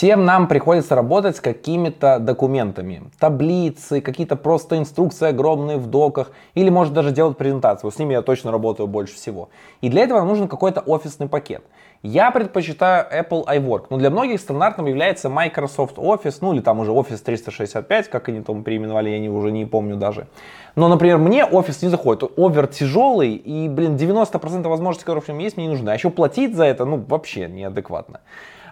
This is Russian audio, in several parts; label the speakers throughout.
Speaker 1: Всем нам приходится работать с какими-то документами. Таблицы, какие-то просто инструкции огромные в доках. Или может даже делать презентацию. С ними я точно работаю больше всего. И для этого нужен какой-то офисный пакет. Я предпочитаю Apple iWork, но для многих стандартным является Microsoft Office, ну или там уже Office 365, как они там переименовали, я не, уже не помню даже. Но, например, мне офис не заходит, овер тяжелый, и, блин, 90% возможностей, которые в нем есть, мне не нужны. А еще платить за это, ну, вообще неадекватно.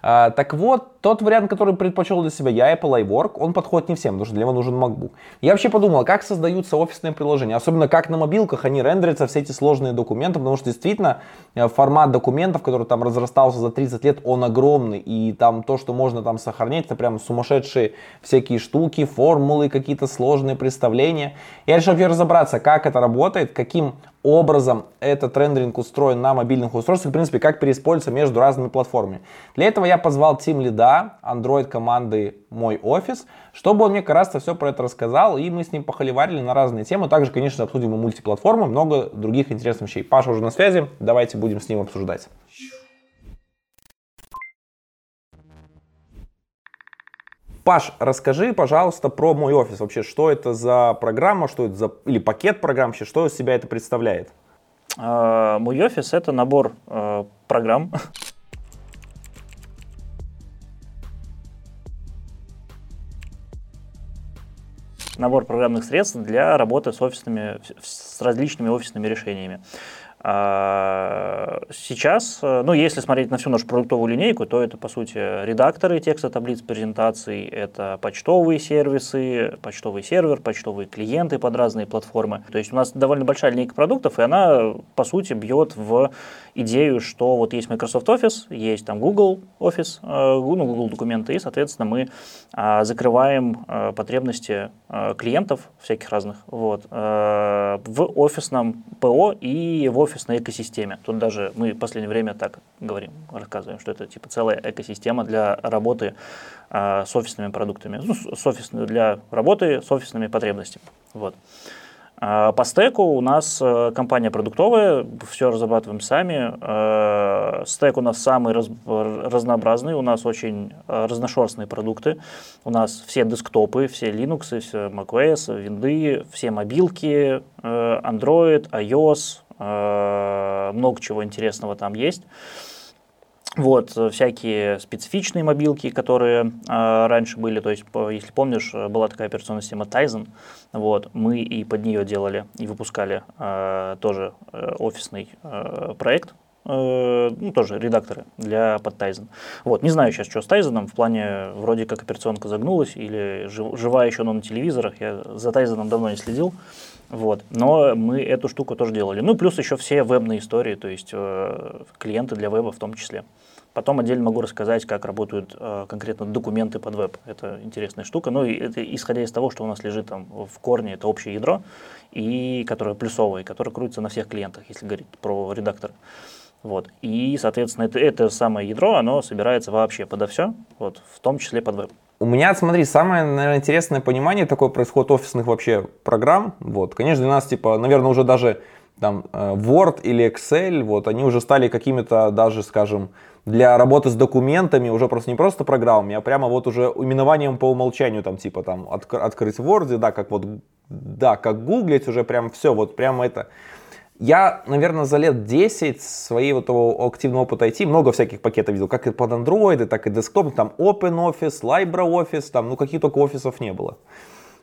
Speaker 1: А, так вот, тот вариант, который предпочел для себя я, Apple iWork, он подходит не всем, потому что для него нужен MacBook. Я вообще подумал, как создаются офисные приложения, особенно как на мобилках они рендерятся все эти сложные документы, потому что действительно э, формат документов, который там разрастался за 30 лет, он огромный, и там то, что можно там сохранять, это прям сумасшедшие всякие штуки, формулы, какие-то сложные представления. Я решил вообще разобраться, как это работает, каким образом этот рендеринг устроен на мобильных устройствах, в принципе, как переиспользуется между разными платформами. Для этого я позвал Team Lead, Android команды Мой Офис, чтобы он мне как раз все про это рассказал, и мы с ним похоливарили на разные темы. Также, конечно, обсудим и мультиплатформы, много других интересных вещей. Паша уже на связи, давайте будем с ним обсуждать. Паш, расскажи, пожалуйста, про мой офис. Вообще, что это за программа, что это за или пакет программ, вообще, что из себя это представляет?
Speaker 2: А, мой офис это набор э, программ. набор программных средств для работы с офисными, с различными офисными решениями. А, сейчас, э, ну, если смотреть на всю нашу продуктовую линейку, то это, по сути, редакторы текста таблиц презентаций, это почтовые сервисы, почтовый сервер, почтовые клиенты под разные платформы. То есть у нас довольно большая линейка продуктов, и она, по сути, бьет в идею, что вот есть Microsoft Office, есть там Google Office, э, ну, Google документы, и, соответственно, мы а, закрываем э, потребности клиентов всяких разных вот, в офисном ПО и в офисной экосистеме. Тут даже мы в последнее время так говорим, рассказываем, что это типа целая экосистема для работы э, с офисными продуктами, ну, с офис, для работы с офисными потребностями. Вот. А по стеку у нас э, компания продуктовая, все разрабатываем сами. Э, стек у нас самый раз, разнообразный, у нас очень э, разношерстные продукты. У нас все десктопы, все Linux, все macOS, винды, все мобилки, Android, iOS, много чего интересного там есть. Вот, всякие специфичные мобилки, которые э, раньше были, то есть, если помнишь, была такая операционная система Tizen, вот, мы и под нее делали и выпускали э, тоже э, офисный э, проект, э, ну, тоже редакторы для под Tizen. Вот, не знаю сейчас, что с Tizen, в плане, вроде как операционка загнулась или жив, жива еще, но на телевизорах, я за Tizen давно не следил, вот. Но мы эту штуку тоже делали. Ну, плюс еще все вебные истории, то есть э, клиенты для веба в том числе. Потом отдельно могу рассказать, как работают э, конкретно документы под веб. Это интересная штука. Ну, и это исходя из того, что у нас лежит там в корне, это общее ядро, и которое плюсовое, которое крутится на всех клиентах, если говорить про редактор. Вот. И, соответственно, это, это самое ядро, оно собирается вообще подо все, вот, в том числе под веб.
Speaker 1: У меня, смотри, самое, наверное, интересное понимание такое происходит офисных вообще программ. Вот, конечно, для нас, типа, наверное, уже даже там э, Word или Excel, вот, они уже стали какими-то даже, скажем, для работы с документами уже просто не просто программами, а прямо вот уже именованием по умолчанию, там, типа, там, отк- открыть в Word, да, как вот, да, как гуглить уже прям все, вот прямо это я, наверное, за лет 10 своей вот того активного опыта IT много всяких пакетов видел, как и под Android, так и десктоп, там OpenOffice, LibreOffice, там, ну каких только офисов не было.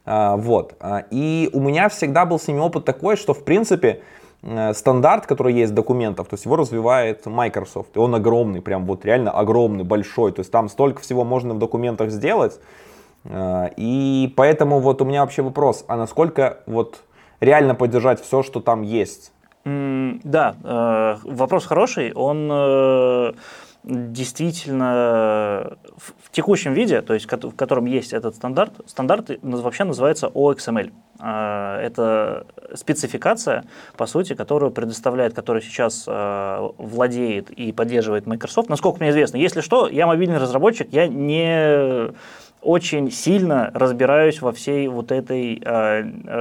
Speaker 1: А, вот. А, и у меня всегда был с ними опыт такой, что, в принципе, стандарт, который есть документов, то есть его развивает Microsoft, и он огромный, прям вот реально огромный, большой, то есть там столько всего можно в документах сделать, а, и поэтому вот у меня вообще вопрос, а насколько вот реально поддержать все, что там есть?
Speaker 2: Да, э, вопрос хороший. Он э, действительно в текущем виде, то есть в котором есть этот стандарт, стандарт вообще называется OXML. Э, это спецификация, по сути, которую предоставляет, которая сейчас владеет и поддерживает Microsoft. Насколько мне известно, если что, я мобильный разработчик, я не очень сильно разбираюсь во всей вот этой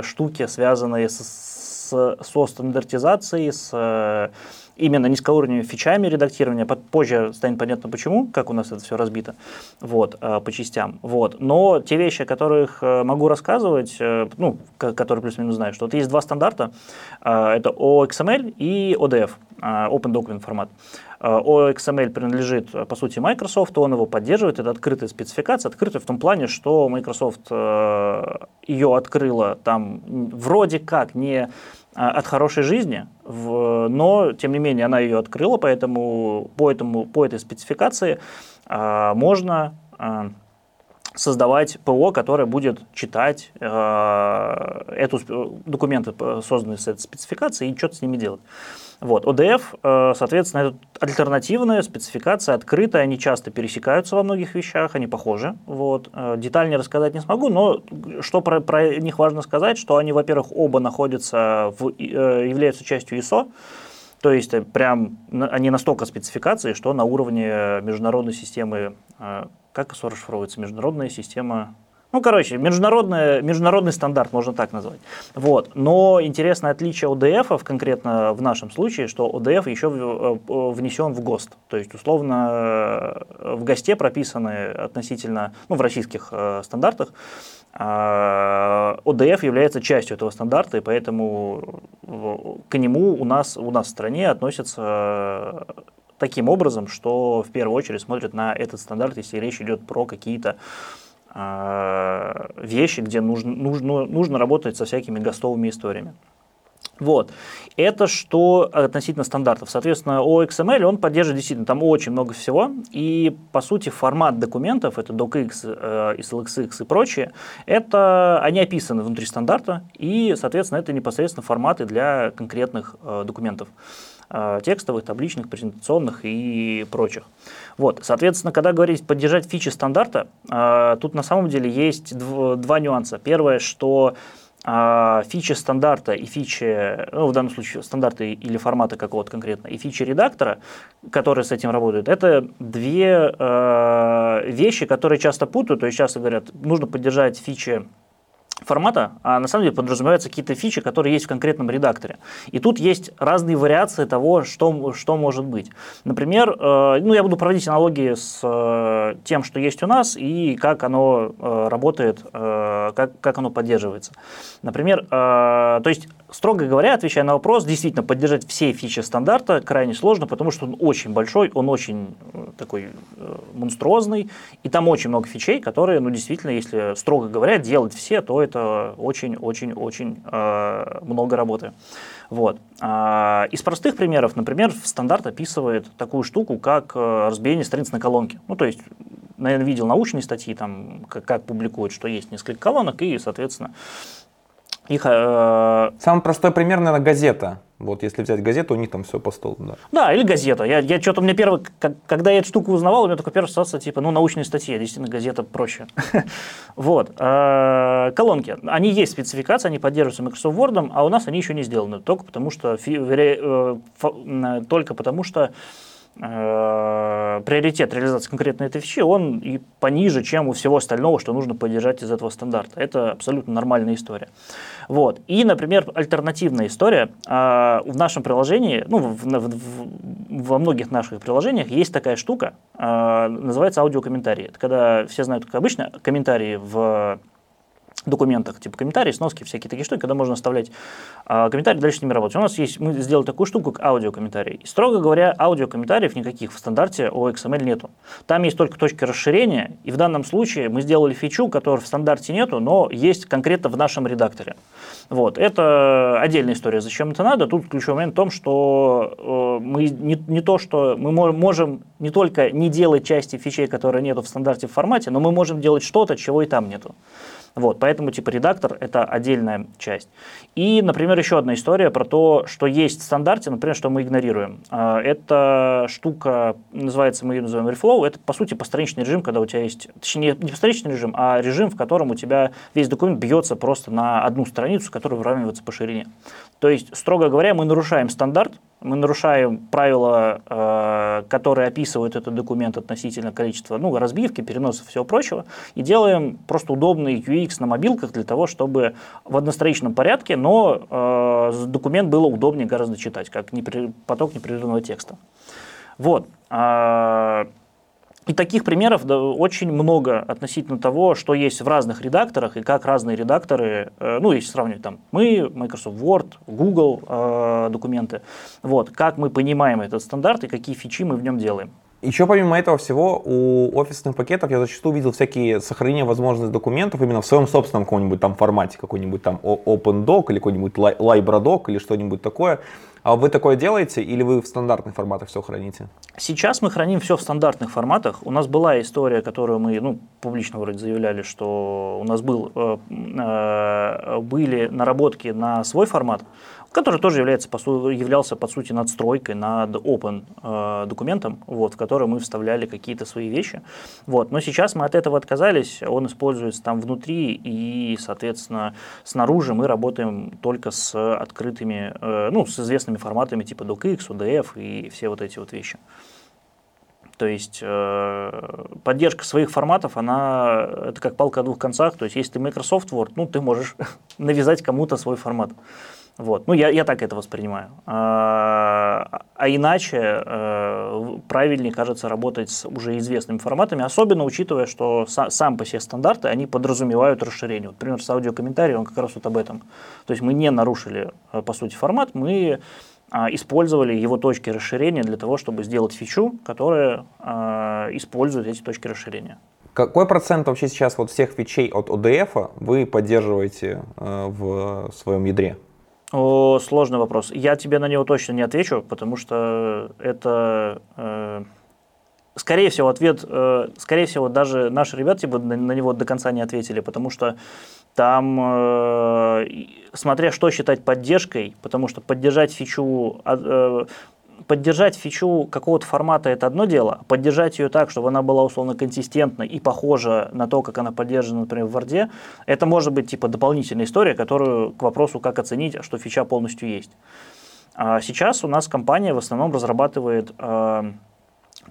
Speaker 2: штуке, связанной с со стандартизацией, с именно низкоуровневыми фичами редактирования. Позже станет понятно почему, как у нас это все разбито вот, э, по частям. Вот. Но те вещи, о которых э, могу рассказывать, э, ну, которые плюс-минус знаю, что вот есть два стандарта. Это OXML и ODF, Open Document формат. OXML принадлежит, по сути, Microsoft, он его поддерживает, это открытая спецификация, открытая в том плане, что Microsoft ее открыла там вроде как не а, от хорошей жизни, но тем не менее она ее открыла, поэтому по, этому, по этой спецификации а, можно а, создавать ПО, которое будет читать эту, документы, созданные с этой спецификацией, и что-то с ними делать. Вот. ОДФ, э, соответственно, это альтернативная спецификация, открытая, они часто пересекаются во многих вещах, они похожи. Вот. Э, детальнее рассказать не смогу, но что про, про них важно сказать, что они, во-первых, оба находятся, в, э, являются частью ISO, то есть прям они настолько спецификации, что на уровне международной системы, как расшифровывается, международная система ну, короче, международный, международный стандарт, можно так назвать. Вот. Но интересное отличие ОДФ конкретно в нашем случае, что ОДФ еще э, внесен в ГОСТ. То есть, условно, э, в ГОСТе прописаны относительно, ну, в российских э, стандартах, а, ОДФ является частью этого стандарта, и поэтому к нему у нас, у нас в стране относятся таким образом, что в первую очередь смотрят на этот стандарт, если речь идет про какие-то вещи, где нужно, нужно, нужно работать со всякими гостовыми историями. Вот. Это что относительно стандартов. Соответственно, OXML, он поддерживает действительно там очень много всего. И, по сути, формат документов, это DocX, э, SLXX и прочее, это, они описаны внутри стандарта. И, соответственно, это непосредственно форматы для конкретных э, документов. Э, текстовых, табличных, презентационных и прочих. Вот, соответственно, когда говорить поддержать фичи стандарта, э, тут на самом деле есть два нюанса. Первое, что э, фичи стандарта и фичи, ну, в данном случае стандарты или формата какого-то конкретно, и фичи редактора, которые с этим работают, это две э, вещи, которые часто путают, то есть часто говорят, нужно поддержать фичи формата, а на самом деле подразумеваются какие-то фичи, которые есть в конкретном редакторе. И тут есть разные вариации того, что, что может быть. Например, э, ну, я буду проводить аналогии с э, тем, что есть у нас, и как оно э, работает, э, как, как оно поддерживается. Например, э, то есть строго говоря, отвечая на вопрос, действительно, поддержать все фичи стандарта крайне сложно, потому что он очень большой, он очень э, такой э, монструозный, и там очень много фичей, которые, ну, действительно, если строго говоря, делать все, то это очень-очень-очень э, много работы. Вот. А, из простых примеров, например, стандарт описывает такую штуку, как э, разбиение страниц на колонки. Ну, то есть, наверное, видел научные статьи, там, как, как публикуют, что есть несколько колонок, и, соответственно,
Speaker 1: их, э... Самый простой пример, наверное, газета. Вот если взять газету, у них там все по столу. Да,
Speaker 2: да или газета. Я, я что-то мне первый, как, когда я эту штуку узнавал, у меня только первая ассоциация, типа, ну, научные статьи, действительно, газета проще. вот. Э, колонки. Они есть спецификация, они поддерживаются Microsoft Word, а у нас они еще не сделаны. Только потому что, э, только потому что э, приоритет реализации конкретно этой фичи, он и пониже, чем у всего остального, что нужно поддержать из этого стандарта. Это абсолютно нормальная история. Вот. И, например, альтернативная история. Э, в нашем приложении, ну, в, в, в, во многих наших приложениях есть такая штука, э, называется аудиокомментарии. Это когда все знают, как обычно, комментарии в документах, типа комментарии, сноски, всякие такие штуки, когда можно оставлять э, комментарии, дальше с ними работать. У нас есть, мы сделали такую штуку, как аудиокомментарий. И, строго говоря, аудиокомментариев никаких в стандарте о XML нету. Там есть только точки расширения, и в данном случае мы сделали фичу, которой в стандарте нету, но есть конкретно в нашем редакторе. Вот. Это отдельная история, зачем это надо. Тут ключевой момент в том, что э, мы не, не то, что мы можем не только не делать части фичей, которые нету в стандарте в формате, но мы можем делать что-то, чего и там нету. Вот, поэтому типа редактор это отдельная часть. И, например, еще одна история про то, что есть в стандарте, например, что мы игнорируем. А, это штука, называется, мы ее называем Reflow, это по сути постраничный режим, когда у тебя есть, точнее не постраничный режим, а режим, в котором у тебя весь документ бьется просто на одну страницу, которая выравнивается по ширине. То есть, строго говоря, мы нарушаем стандарт, мы нарушаем правила, э, которые описывают этот документ относительно количества ну, разбивки, переносов и всего прочего, и делаем просто удобный UX на мобилках для того, чтобы в одностраничном порядке, но э, документ было удобнее гораздо читать, как поток непрерывного текста. Вот. И таких примеров да, очень много относительно того, что есть в разных редакторах и как разные редакторы, э, ну, если сравнивать там мы, Microsoft Word, Google э, документы, вот, как мы понимаем этот стандарт и какие фичи мы в нем делаем.
Speaker 1: Еще помимо этого всего, у офисных пакетов я зачастую видел всякие сохранения возможностей документов именно в своем собственном каком-нибудь там формате, какой-нибудь там OpenDoc или какой-нибудь LibreDoc или что-нибудь такое. А вы такое делаете или вы в стандартных форматах все храните?
Speaker 2: Сейчас мы храним все в стандартных форматах. У нас была история, которую мы ну, публично вроде заявляли, что у нас был, э, э, были наработки на свой формат который тоже является, по су- являлся, по сути, надстройкой над open э, документом, вот, в который мы вставляли какие-то свои вещи. Вот. Но сейчас мы от этого отказались, он используется там внутри, и, соответственно, снаружи мы работаем только с открытыми, э, ну, с известными форматами типа DocX, UDF и все вот эти вот вещи. То есть э, поддержка своих форматов, она это как палка о двух концах. То есть если ты Microsoft Word, ну ты можешь навязать кому-то свой формат. Вот. Ну, я, я так это воспринимаю. А, а иначе э, правильнее, кажется, работать с уже известными форматами, особенно учитывая, что са, сам по себе стандарты, они подразумевают расширение. Вот, например, с аудиокомментарием он как раз вот об этом. То есть мы не нарушили, э, по сути, формат, мы а, использовали его точки расширения для того, чтобы сделать фичу, которая а, использует эти точки расширения.
Speaker 1: Какой процент вообще сейчас вот всех фичей от ODF вы поддерживаете э, в своем ядре?
Speaker 2: О, сложный вопрос. Я тебе на него точно не отвечу, потому что это, э, скорее всего, ответ, э, скорее всего, даже наши ребята бы на, на него до конца не ответили, потому что там, э, смотря что считать поддержкой, потому что поддержать фичу, э, поддержать фичу какого-то формата это одно дело, а поддержать ее так, чтобы она была условно консистентна и похожа на то, как она поддержана, например, в Word, это может быть типа дополнительная история, которую к вопросу, как оценить, что фича полностью есть. А сейчас у нас компания в основном разрабатывает, э, то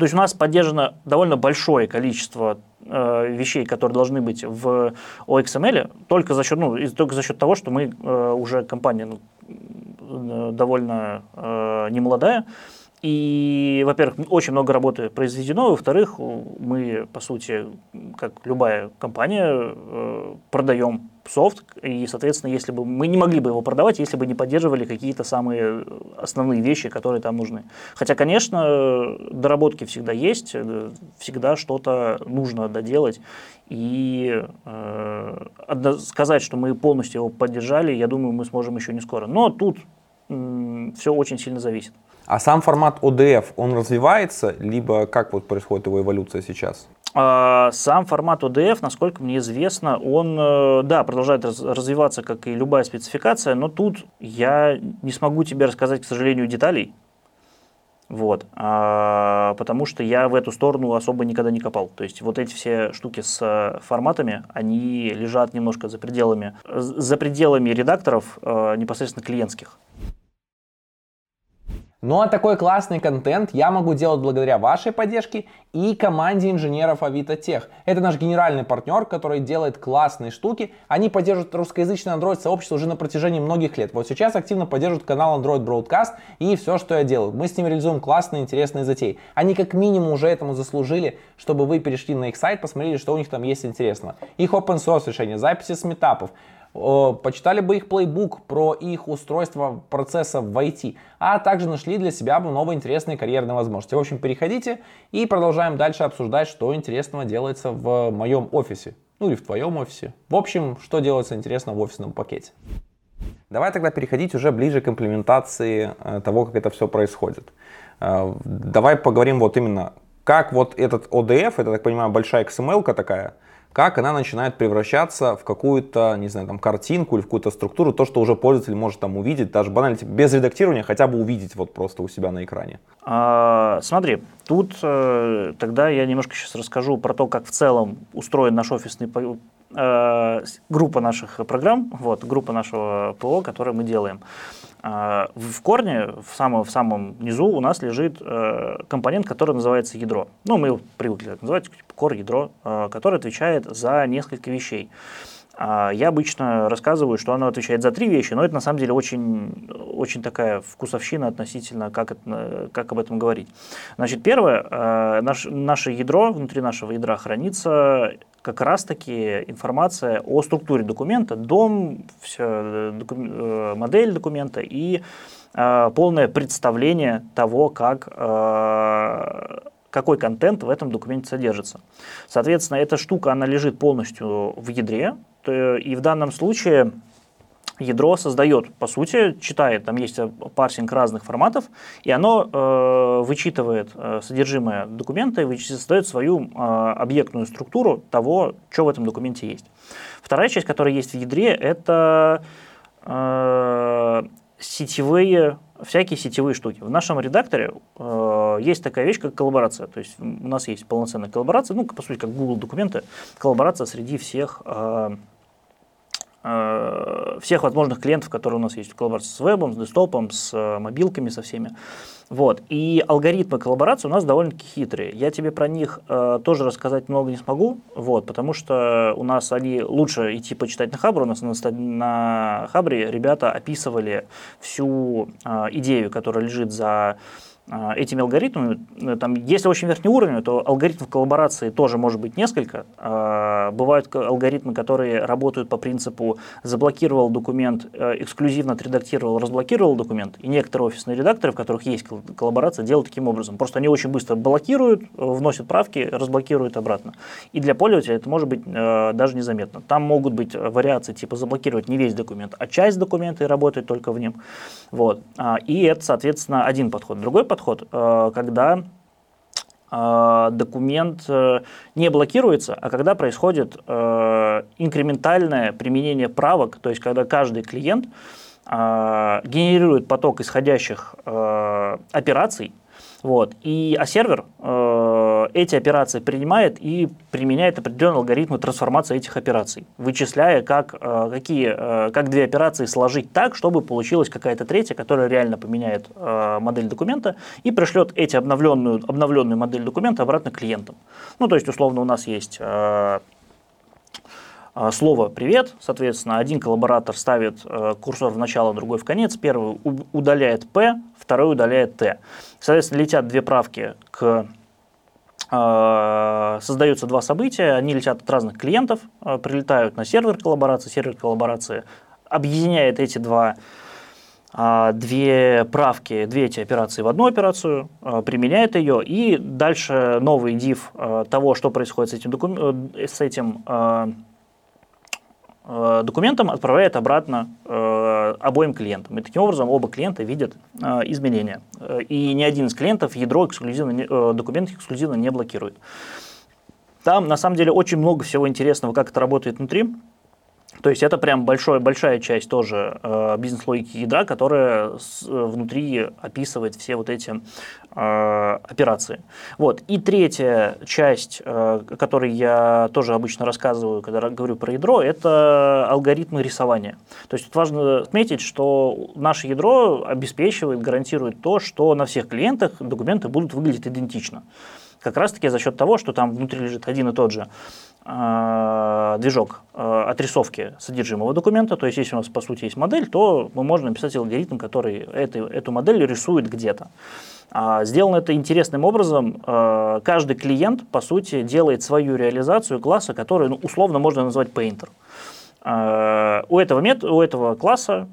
Speaker 2: есть у нас поддержано довольно большое количество э, вещей, которые должны быть в OXML, только за счет, ну, только за счет того, что мы э, уже компания ну, Э, довольно э, немолодая. И, во-первых, очень много работы произведено, во-вторых, мы, по сути, как любая компания, э, продаем софт, и, соответственно, если бы мы не могли бы его продавать, если бы не поддерживали какие-то самые основные вещи, которые там нужны. Хотя, конечно, доработки всегда есть, всегда что-то нужно доделать, и э, сказать, что мы полностью его поддержали, я думаю, мы сможем еще не скоро. Но тут все очень сильно зависит.
Speaker 1: А сам формат ODF, он развивается, либо как вот происходит его эволюция сейчас?
Speaker 2: А, сам формат ODF, насколько мне известно, он, э, да, продолжает развиваться, как и любая спецификация, но тут я не смогу тебе рассказать, к сожалению, деталей, вот, а, потому что я в эту сторону особо никогда не копал. То есть вот эти все штуки с э, форматами, они лежат немножко за пределами, за пределами редакторов э, непосредственно клиентских.
Speaker 1: Ну а такой классный контент я могу делать благодаря вашей поддержке и команде инженеров Авито Тех. Это наш генеральный партнер, который делает классные штуки. Они поддерживают русскоязычное Android сообщество уже на протяжении многих лет. Вот сейчас активно поддерживают канал Android Broadcast и все, что я делаю. Мы с ними реализуем классные, интересные затеи. Они как минимум уже этому заслужили, чтобы вы перешли на их сайт, посмотрели, что у них там есть интересного. Их open source решения, записи с метапов, почитали бы их плейбук про их устройство процессов в IT, а также нашли для себя бы новые интересные карьерные возможности. В общем, переходите и продолжаем дальше обсуждать, что интересного делается в моем офисе. Ну или в твоем офисе. В общем, что делается интересно в офисном пакете. Давай тогда переходить уже ближе к имплементации э, того, как это все происходит. Э, давай поговорим вот именно, как вот этот ODF, это, так понимаю, большая XML такая, как она начинает превращаться в какую-то, не знаю, там, картинку или в какую-то структуру, то, что уже пользователь может там увидеть, даже банально, типа, без редактирования, хотя бы увидеть вот просто у себя на экране.
Speaker 2: А, смотри, тут э, тогда я немножко сейчас расскажу про то, как в целом устроен наш офисный э, группа наших программ, вот, группа нашего ПО, которое мы делаем. Э, в корне, в самом, в самом низу у нас лежит э, компонент, который называется ядро. Ну, мы привыкли называть, типа core ядро, э, который отвечает за несколько вещей. А я обычно рассказываю, что оно отвечает за три вещи, но это на самом деле очень, очень такая вкусовщина относительно, как, это, как об этом говорить. Значит, первое, э, наш, наше ядро, внутри нашего ядра хранится как раз-таки информация о структуре документа, дом, все, доку, э, модель документа и э, полное представление того, как какой контент в этом документе содержится. Соответственно, эта штука, она лежит полностью в ядре, и в данном случае ядро создает, по сути, читает, там есть парсинг разных форматов, и оно э, вычитывает э, содержимое документа и создает свою э, объектную структуру того, что в этом документе есть. Вторая часть, которая есть в ядре, это э, сетевые всякие сетевые штуки. В нашем редакторе э, есть такая вещь, как коллаборация. То есть у нас есть полноценная коллаборация, ну, по сути, как Google документы, коллаборация среди всех э, э, всех возможных клиентов, которые у нас есть. Коллаборация с вебом, с десктопом, с э, мобилками, со всеми. Вот. И алгоритмы коллаборации у нас довольно-таки хитрые. Я тебе про них э, тоже рассказать много не смогу, вот, потому что у нас они лучше идти почитать на Хабре. У нас на, на Хабре ребята описывали всю э, идею, которая лежит за этими алгоритмами, э, там, если очень верхний уровень, то алгоритмов коллаборации тоже может быть несколько. А, бывают алгоритмы, которые работают по принципу заблокировал документ, э, эксклюзивно отредактировал, разблокировал документ. И некоторые офисные редакторы, в которых есть коллаборация, делают таким образом. Просто они очень быстро блокируют, э, вносят правки, разблокируют обратно. И для пользователя это может быть даже незаметно. Там могут быть вариации типа заблокировать не весь документ, а часть документа и работать только в нем. Вот. А, и это, соответственно, один подход. Другой подход, э, когда э, документ э, не блокируется, а когда происходит инкрементальное применение правок, то есть когда каждый клиент генерирует поток исходящих операций, вот. И, а сервер э, эти операции принимает и применяет определенные алгоритмы трансформации этих операций, вычисляя, как, э, какие, э, как две операции сложить так, чтобы получилась какая-то третья, которая реально поменяет э, модель документа и пришлет эти обновленную, обновленную модель документа обратно клиентам. Ну, то есть, условно, у нас есть э, слово «привет», соответственно, один коллаборатор ставит э, курсор в начало, другой в конец, первый удаляет «п», второй удаляет «т». Соответственно, летят две правки к э, создаются два события, они летят от разных клиентов, э, прилетают на сервер коллаборации, сервер коллаборации объединяет эти два э, две правки, две эти операции в одну операцию, применяет ее, и дальше новый div того, что происходит с этим, с этим Э, документом отправляет обратно э, обоим клиентам. И таким образом оба клиента видят э, изменения. И ни один из клиентов ядро эксклюзивно, э, документ эксклюзивно не блокирует. Там на самом деле очень много всего интересного, как это работает внутри. То есть это прям большой, большая часть тоже э, бизнес-логики ядра, которая с, э, внутри описывает все вот эти э, операции. Вот. И третья часть, э, которой я тоже обычно рассказываю, когда говорю про ядро, это алгоритмы рисования. То есть тут важно отметить, что наше ядро обеспечивает, гарантирует то, что на всех клиентах документы будут выглядеть идентично. Как раз таки за счет того, что там внутри лежит один и тот же Э, движок э, отрисовки содержимого документа. То есть, если у нас, по сути, есть модель, то мы можем написать алгоритм, который эту, эту модель рисует где-то. А, сделано это интересным образом. Э, каждый клиент, по сути, делает свою реализацию класса, который ну, условно можно назвать Painter. У этого, мет, у этого класса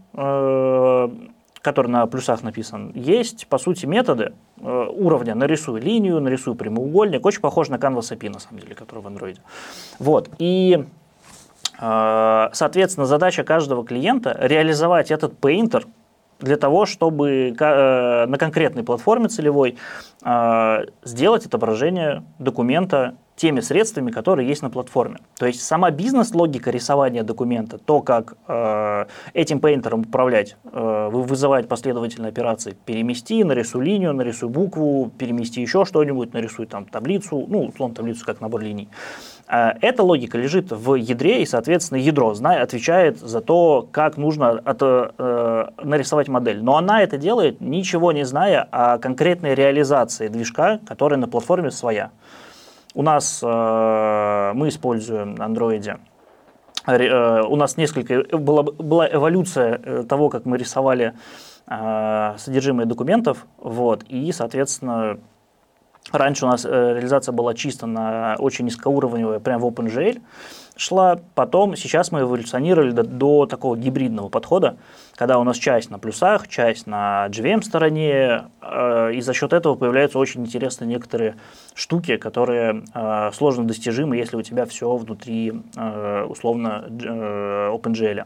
Speaker 2: который на плюсах написан, есть, по сути, методы э, уровня. Нарисуй линию, нарисуй прямоугольник, очень похож на Canvas API, на самом деле, который в Android. Вот, и, э, соответственно, задача каждого клиента реализовать этот Painter для того, чтобы э, на конкретной платформе целевой сделать отображение документа теми средствами, которые есть на платформе. То есть сама бизнес-логика рисования документа, то, как э, этим пейнтером управлять, э, вызывать последовательные операции, перемести, нарисуй линию, нарисуй букву, перемести еще что-нибудь, нарисуй там таблицу, ну, условно, таблицу как набор линий. Э, эта логика лежит в ядре, и, соответственно, ядро зная, отвечает за то, как нужно от, э, нарисовать модель. Но она это делает, ничего не зная о конкретной реализации движка, которая на платформе своя. У нас э, мы используем на Android э, у нас несколько была, была эволюция э, того, как мы рисовали э, содержимое документов, вот, и, соответственно, раньше у нас э, реализация была чисто на очень низкоуровневая, прямо в OpenGL, шла. Потом, сейчас мы эволюционировали до, до такого гибридного подхода, когда у нас часть на плюсах, часть на JVM стороне, э, и за счет этого появляются очень интересные некоторые штуки, которые э, сложно достижимы, если у тебя все внутри, э, условно, э, OpenGL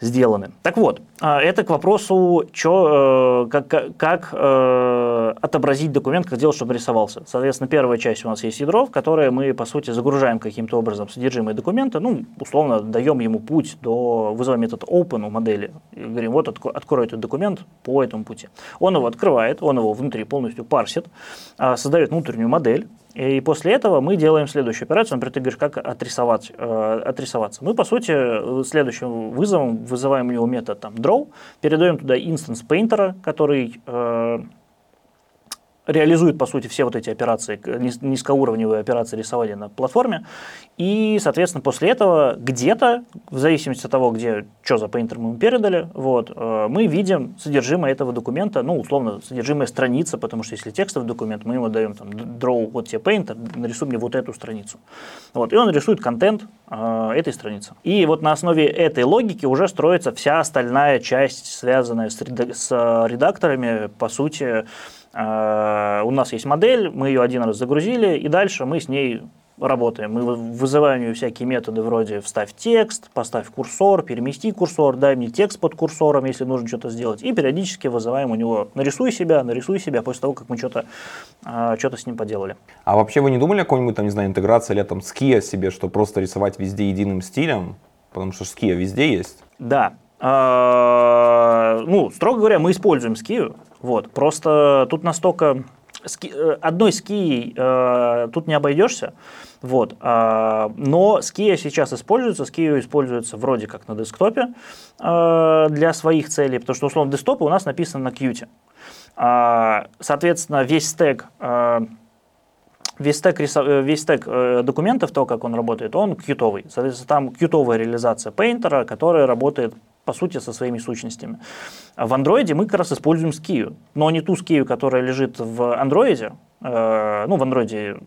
Speaker 2: сделаны. Так вот, а, это к вопросу, чё, э, как, как э, отобразить документ, как сделать, чтобы рисовался. Соответственно, первая часть у нас есть ядро, в которое мы, по сути, загружаем каким-то образом содержимое документа, ну, условно, даем ему путь до, вызываем метод open у модели, и говорим, вот, открой этот документ по этому пути. Он его открывает, он его внутри полностью парсит, а, создает внутреннюю модель, и после этого мы делаем следующую операцию. Например, ты говоришь, как отрисовать, э, отрисоваться. Мы, по сути, следующим вызовом вызываем у него метод там, draw, передаем туда инстанс painter, который э, реализует, по сути, все вот эти операции, низкоуровневые операции рисования на платформе. И, соответственно, после этого где-то, в зависимости от того, где, что за painter мы передали, вот, э, мы видим содержимое этого документа, ну, условно, содержимое страницы, потому что если текстовый документ, мы ему даем там draw, вот тебе painter, нарисуй мне вот эту страницу. Вот, и он рисует контент э, этой страницы. И вот на основе этой логики уже строится вся остальная часть, связанная с, с редакторами, по сути, Э, у нас есть модель, мы ее один раз загрузили, и дальше мы с ней работаем. Мы вызываем ее всякие методы вроде вставь текст, поставь курсор, перемести курсор, дай мне текст под курсором, если нужно что-то сделать. И периодически вызываем у него нарисуй себя, нарисуй себя после того, как мы что-то э, что с ним поделали.
Speaker 1: А вообще вы не думали о какой-нибудь, там, не знаю, интеграции или там ския себе, что просто рисовать везде единым стилем? Потому что ския везде есть.
Speaker 2: Да. А, ну, строго говоря, мы используем скию, вот, просто тут настолько ски, э, одной ски э, тут не обойдешься, вот, э, но ския сейчас используется, ския используется вроде как на десктопе э, для своих целей, потому что условно десктопы у нас написано на Qt. Э, соответственно, весь стек э, весь стек, э, весь стек документов, то, как он работает, он кьютовый. Соответственно, там кьютовая реализация пейнтера, которая работает по сути, со своими сущностями. В андроиде мы как раз используем скию, но не ту скию, которая лежит в андроиде. Э, ну, в андроиде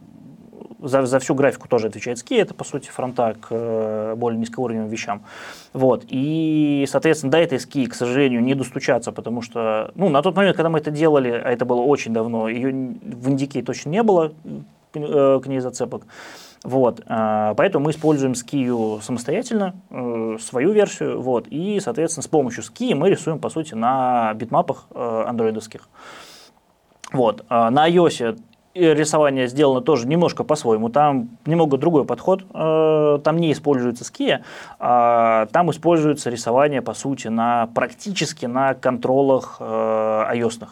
Speaker 2: за, за всю графику тоже отвечает ски, это, по сути, фронта к э, более низкоуровневым вещам. Вот. И, соответственно, до этой ски, к сожалению, не достучаться, потому что, ну, на тот момент, когда мы это делали, а это было очень давно, ее в индике точно не было, э, к ней зацепок. Вот, а, поэтому мы используем скию самостоятельно, э, свою версию, вот, и, соответственно, с помощью ски мы рисуем, по сути, на битмапах э, андроидовских. Вот, на iOS рисование сделано тоже немножко по-своему. Там немного другой подход. Э, там не используется ския, а там используется рисование, по сути, на практически на контролах iOS.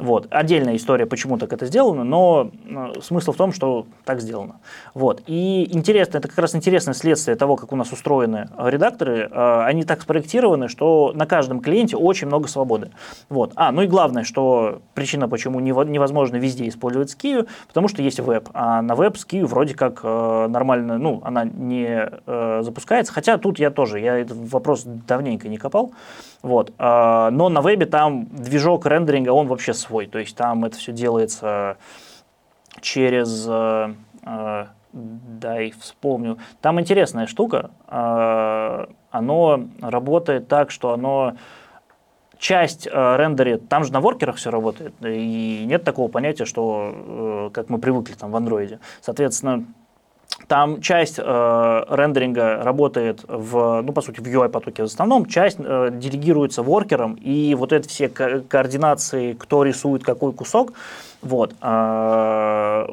Speaker 2: Вот. Отдельная история, почему так это сделано, но э, смысл в том, что так сделано. Вот. И интересно, это как раз интересное следствие того, как у нас устроены редакторы. Э, они так спроектированы, что на каждом клиенте очень много свободы. Вот. А, ну и главное, что причина, почему невозможно везде использовать скию, потому что есть веб. А на веб скию вроде как э, нормально, ну, она не запускается. Хотя тут я тоже, я этот вопрос давненько не копал. Вот. Но на вебе там движок рендеринга, он вообще свой. То есть там это все делается через... Э, э, дай вспомню. Там интересная штука. Э, оно работает так, что оно часть э, рендерит, там же на воркерах все работает, и нет такого понятия, что, э, как мы привыкли там в андроиде. Соответственно, там часть э, рендеринга работает в, ну, по сути, в UI-потоке в основном, часть э, делегируется воркером, и вот это все ко- координации, кто рисует какой кусок, вот, э,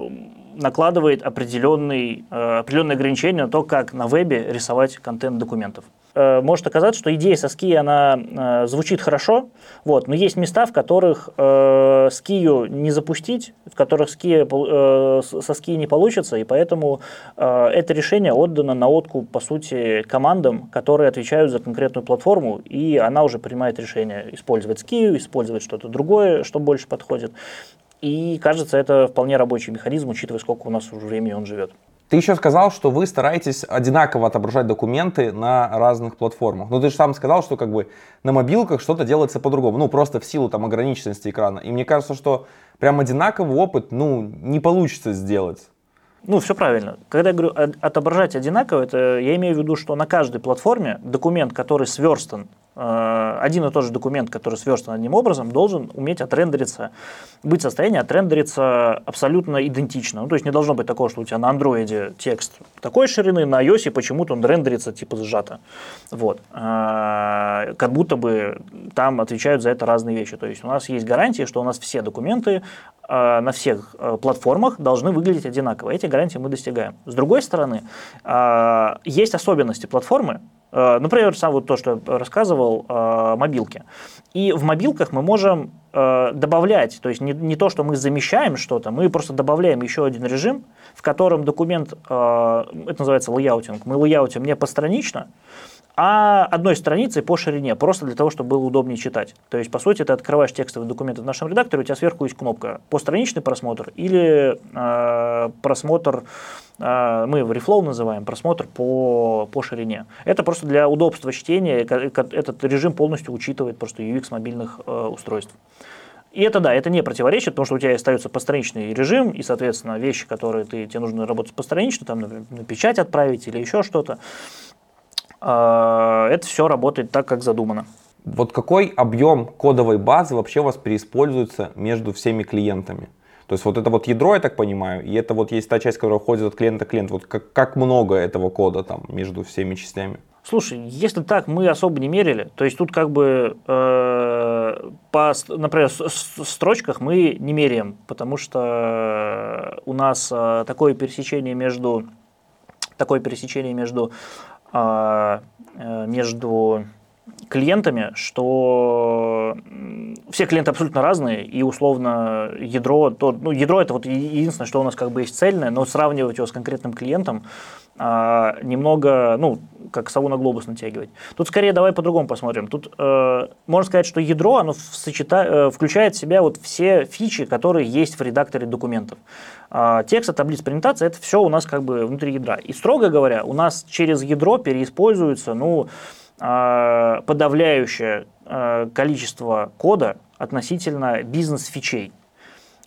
Speaker 2: накладывает определенный, э, определенные ограничения на то, как на вебе рисовать контент документов. Э, может оказаться, что идея со ски, она э, звучит хорошо, вот, но есть места, в которых э, скию не запустить, в которых ски, э, со ски не получится, и поэтому э, это решение отдано на откуп, по сути, командам, которые отвечают за конкретную платформу, и она уже принимает решение использовать скию, использовать что-то другое, что больше подходит. И кажется, это вполне рабочий механизм, учитывая, сколько у нас уже времени он живет.
Speaker 1: Ты еще сказал, что вы стараетесь одинаково отображать документы на разных платформах. Но ты же сам сказал, что как бы на мобилках что-то делается по-другому. Ну, просто в силу там ограниченности экрана. И мне кажется, что прям одинаковый опыт, ну, не получится сделать.
Speaker 2: Ну, все правильно. Когда я говорю отображать одинаково, это я имею в виду, что на каждой платформе документ, который сверстан один и тот же документ, который сверстан одним образом, должен уметь отрендериться, быть в состоянии отрендериться абсолютно идентично. Ну, то есть не должно быть такого, что у тебя на андроиде текст такой ширины, на iOS почему-то он рендерится типа сжато. Вот. Э, как будто бы там отвечают за это разные вещи. То есть у нас есть гарантии, что у нас все документы э, на всех платформах должны выглядеть одинаково. Эти гарантии мы достигаем. С другой стороны, есть особенности платформы, Э, например, сам вот то, что я рассказывал, э, мобилки. И в мобилках мы можем э, добавлять, то есть не, не то, что мы замещаем что-то, мы просто добавляем еще один режим, в котором документ, это называется layouting, мы лейаутим не постранично, а одной страницей по ширине, просто для того, чтобы было удобнее читать. То есть, по сути, ты открываешь текстовый документ в нашем редакторе, у тебя сверху есть кнопка «Постраничный просмотр» или э, просмотр, э, мы в Reflow называем, просмотр по, по ширине. Это просто для удобства чтения, этот режим полностью учитывает просто UX мобильных э, устройств. И это да, это не противоречит, потому что у тебя остается постраничный режим, и, соответственно, вещи, которые ты, тебе нужно работать постранично, там, например, на печать отправить или еще что-то, это все работает так, как задумано.
Speaker 1: Вот какой объем кодовой базы вообще у вас переиспользуется между всеми клиентами? То есть вот это вот ядро, я так понимаю, и это вот есть та часть, которая уходит от клиента к клиенту. Вот как, как много этого кода там между всеми частями?
Speaker 2: Слушай, если так, мы особо не мерили. То есть тут как бы э, по, например, строчках мы не меряем, потому что у нас э, такое пересечение между такое пересечение между а, между клиентами, что все клиенты абсолютно разные, и условно ядро, то, ну, ядро это вот единственное, что у нас как бы есть цельное, но сравнивать его с конкретным клиентом а, немного, ну, как сову на глобус натягивать. Тут скорее давай по-другому посмотрим. Тут э, можно сказать, что ядро, оно сочета... э, включает в себя вот все фичи, которые есть в редакторе документов. Э, текст, таблиц, презентация, это все у нас как бы внутри ядра. И строго говоря, у нас через ядро переиспользуется, ну, э, подавляющее э, количество кода относительно бизнес-фичей.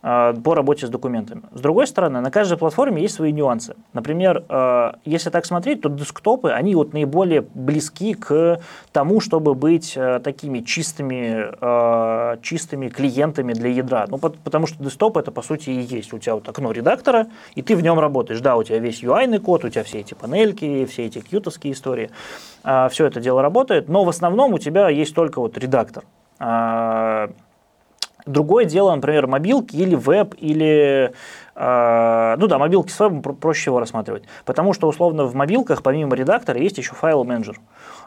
Speaker 2: А, по работе с документами. С другой стороны, на каждой платформе есть свои нюансы. Например, а, если так смотреть, то десктопы, они вот наиболее близки к тому, чтобы быть а, такими чистыми, чистыми клиентами для ядра. Ну, потому что десктоп это, по сути, и есть. У тебя вот окно редактора, и ты в нем работаешь. Да, у тебя весь UI код, у тебя все эти панельки, все эти кьютовские истории. Все это дело работает, но в основном у тебя есть только вот редактор Другое дело, например, мобилки или веб, или... Э, ну да, мобилки с вебом проще всего рассматривать. Потому что, условно, в мобилках помимо редактора есть еще файл-менеджер.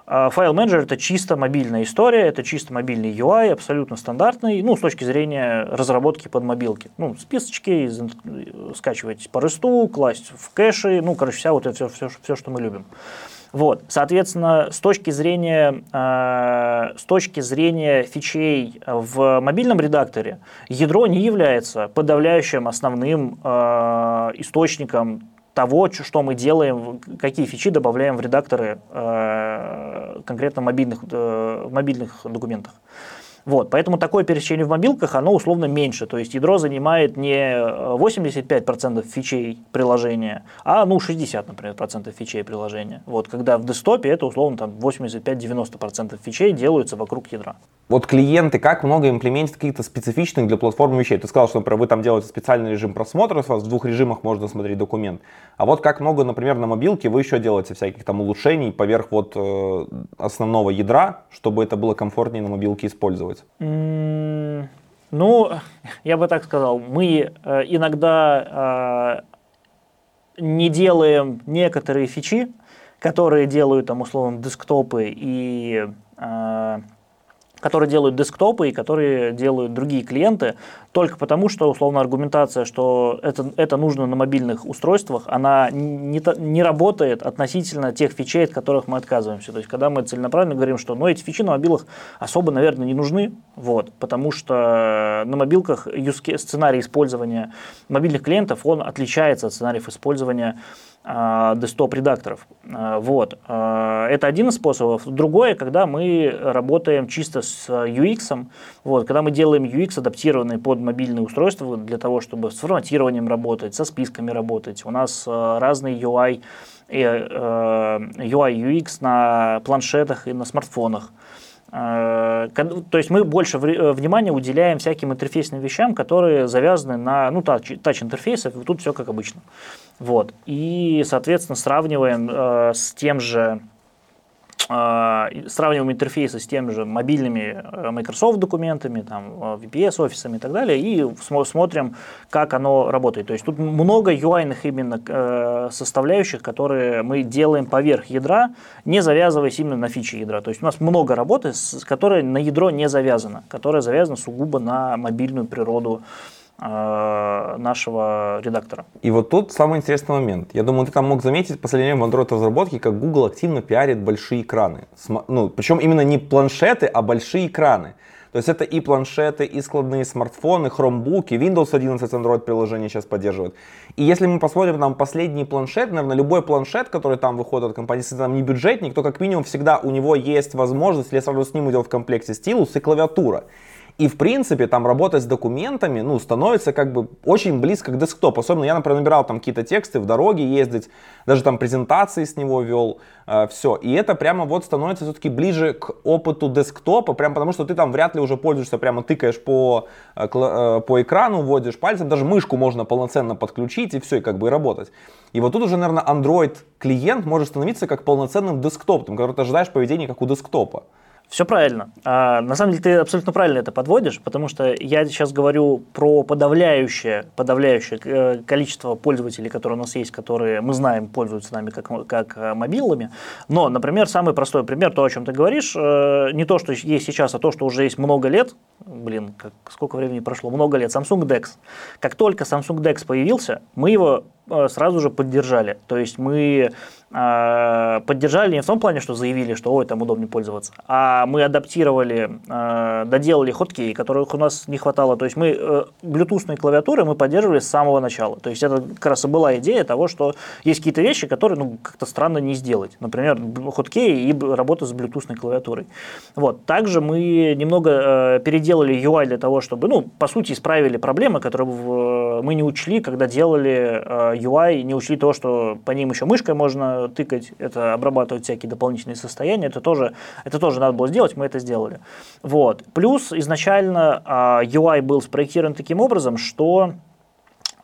Speaker 2: Э, файл-менеджер – это чисто мобильная история, это чисто мобильный UI, абсолютно стандартный, ну, с точки зрения разработки под мобилки. Ну, списочки, из, скачивать по ресту, класть в кэши, ну, короче, вся вот это все, все, все что мы любим. Вот, соответственно, с точки зрения, э, с точки зрения фичей в мобильном редакторе, ядро не является подавляющим основным э, источником того, что мы делаем, какие фичи добавляем в редакторы э, конкретно мобильных, э, в мобильных документах. Вот, поэтому такое пересечение в мобилках, оно условно меньше. То есть ядро занимает не 85% фичей приложения, а ну 60, например, процентов фичей приложения. Вот, когда в десктопе это условно там 85-90% фичей делаются вокруг ядра.
Speaker 1: Вот клиенты, как много имплементят каких-то специфичных для платформы вещей? Ты сказал, что, например, вы там делаете специальный режим просмотра, у вас в двух режимах можно смотреть документ. А вот как много, например, на мобилке вы еще делаете всяких там улучшений поверх вот э, основного ядра, чтобы это было комфортнее на мобилке использовать?
Speaker 2: Mm, ну, я бы так сказал, мы э, иногда не делаем некоторые фичи, которые делают там условно десктопы и э, которые делают десктопы и которые делают другие клиенты, только потому, что условно аргументация, что это, это нужно на мобильных устройствах, она не, не работает относительно тех фичей, от которых мы отказываемся. То есть, когда мы целенаправленно говорим, что ну, эти фичи на мобилах особо, наверное, не нужны, вот, потому что на мобилках сценарий использования мобильных клиентов, он отличается от сценариев использования десктоп-редакторов. А, вот. А, это один из способов. Другое, когда мы работаем чисто с UX, вот, когда мы делаем UX, адаптированный под мобильные устройства, для того, чтобы с форматированием работать, со списками работать. У нас разный UI, UI, UX на планшетах и на смартфонах. То есть мы больше внимания уделяем всяким интерфейсным вещам, которые завязаны на ну, тач-интерфейсах, тут все как обычно. Вот. И, соответственно, сравниваем э, с тем же э, сравниваем интерфейсы с теми же мобильными э, Microsoft документами, там, э, VPS офисами и так далее, и смотрим, как оно работает. То есть тут много UI именно составляющих, которые мы делаем поверх ядра, не завязываясь именно на фичи ядра. То есть у нас много работы, которая на ядро не завязана, которая завязана сугубо на мобильную природу нашего редактора.
Speaker 1: И вот тут самый интересный момент. Я думаю, ты там мог заметить в последнее время в Android-разработке, как Google активно пиарит большие экраны. Ну, причем именно не планшеты, а большие экраны. То есть это и планшеты, и складные смартфоны, хромбуки, Windows 11 Android приложение сейчас поддерживает. И если мы посмотрим там последний планшет, наверное, любой планшет, который там выходит от компании, если там не бюджетник, то как минимум всегда у него есть возможность, или сразу с ним идет в комплекте стилус и клавиатура. И, в принципе, там работать с документами, ну, становится как бы очень близко к десктопу. Особенно я, например, набирал там какие-то тексты в дороге ездить, даже там презентации с него вел, э, все. И это прямо вот становится все-таки ближе к опыту десктопа, прям потому что ты там вряд ли уже пользуешься, прямо тыкаешь по, э, э, по экрану, вводишь пальцем, даже мышку можно полноценно подключить и все, и как бы и работать. И вот тут уже, наверное, Android клиент может становиться как полноценным десктопом, который ты ожидаешь поведения как у десктопа.
Speaker 2: Все правильно. А, на самом деле ты абсолютно правильно это подводишь, потому что я сейчас говорю про подавляющее, подавляющее э, количество пользователей, которые у нас есть, которые мы знаем пользуются нами как, как э, мобилами. Но, например, самый простой пример, то, о чем ты говоришь, э, не то, что есть сейчас, а то, что уже есть много лет. Блин, как, сколько времени прошло? Много лет. Samsung DeX. Как только Samsung DeX появился, мы его сразу же поддержали. То есть мы э, поддержали не в том плане, что заявили, что ой, там удобнее пользоваться, а мы адаптировали, э, доделали хоткей, которых у нас не хватало. То есть мы э, Bluetooth клавиатуры мы поддерживали с самого начала. То есть это как раз и была идея того, что есть какие-то вещи, которые ну, как-то странно не сделать. Например, хоткей и работа с Bluetooth клавиатурой. Вот. Также мы немного э, переделали UI для того, чтобы, ну, по сути, исправили проблемы, которые в, мы не учли, когда делали э, UI не учли то, что по ним еще мышкой можно тыкать, это обрабатывать всякие дополнительные состояния, это тоже, это тоже надо было сделать, мы это сделали. Вот. Плюс изначально uh, UI был спроектирован таким образом, что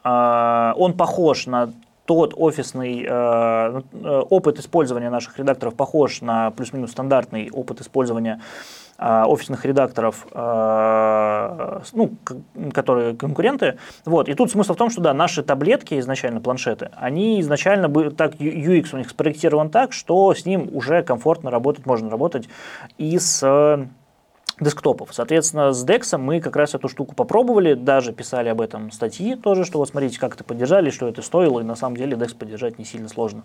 Speaker 2: uh, он похож на тот офисный э, опыт использования наших редакторов похож на плюс-минус стандартный опыт использования а, офисных редакторов, а, ну, которые конкуренты. Вот. И тут смысл в том, что да, наши таблетки изначально, планшеты, они изначально были, так, UX у них спроектирован так, что с ним уже комфортно работать, можно работать и с десктопов. Соответственно, с DEX мы как раз эту штуку попробовали, даже писали об этом статьи тоже, что вот смотрите, как это поддержали, что это стоило, и на самом деле DEX поддержать не сильно сложно.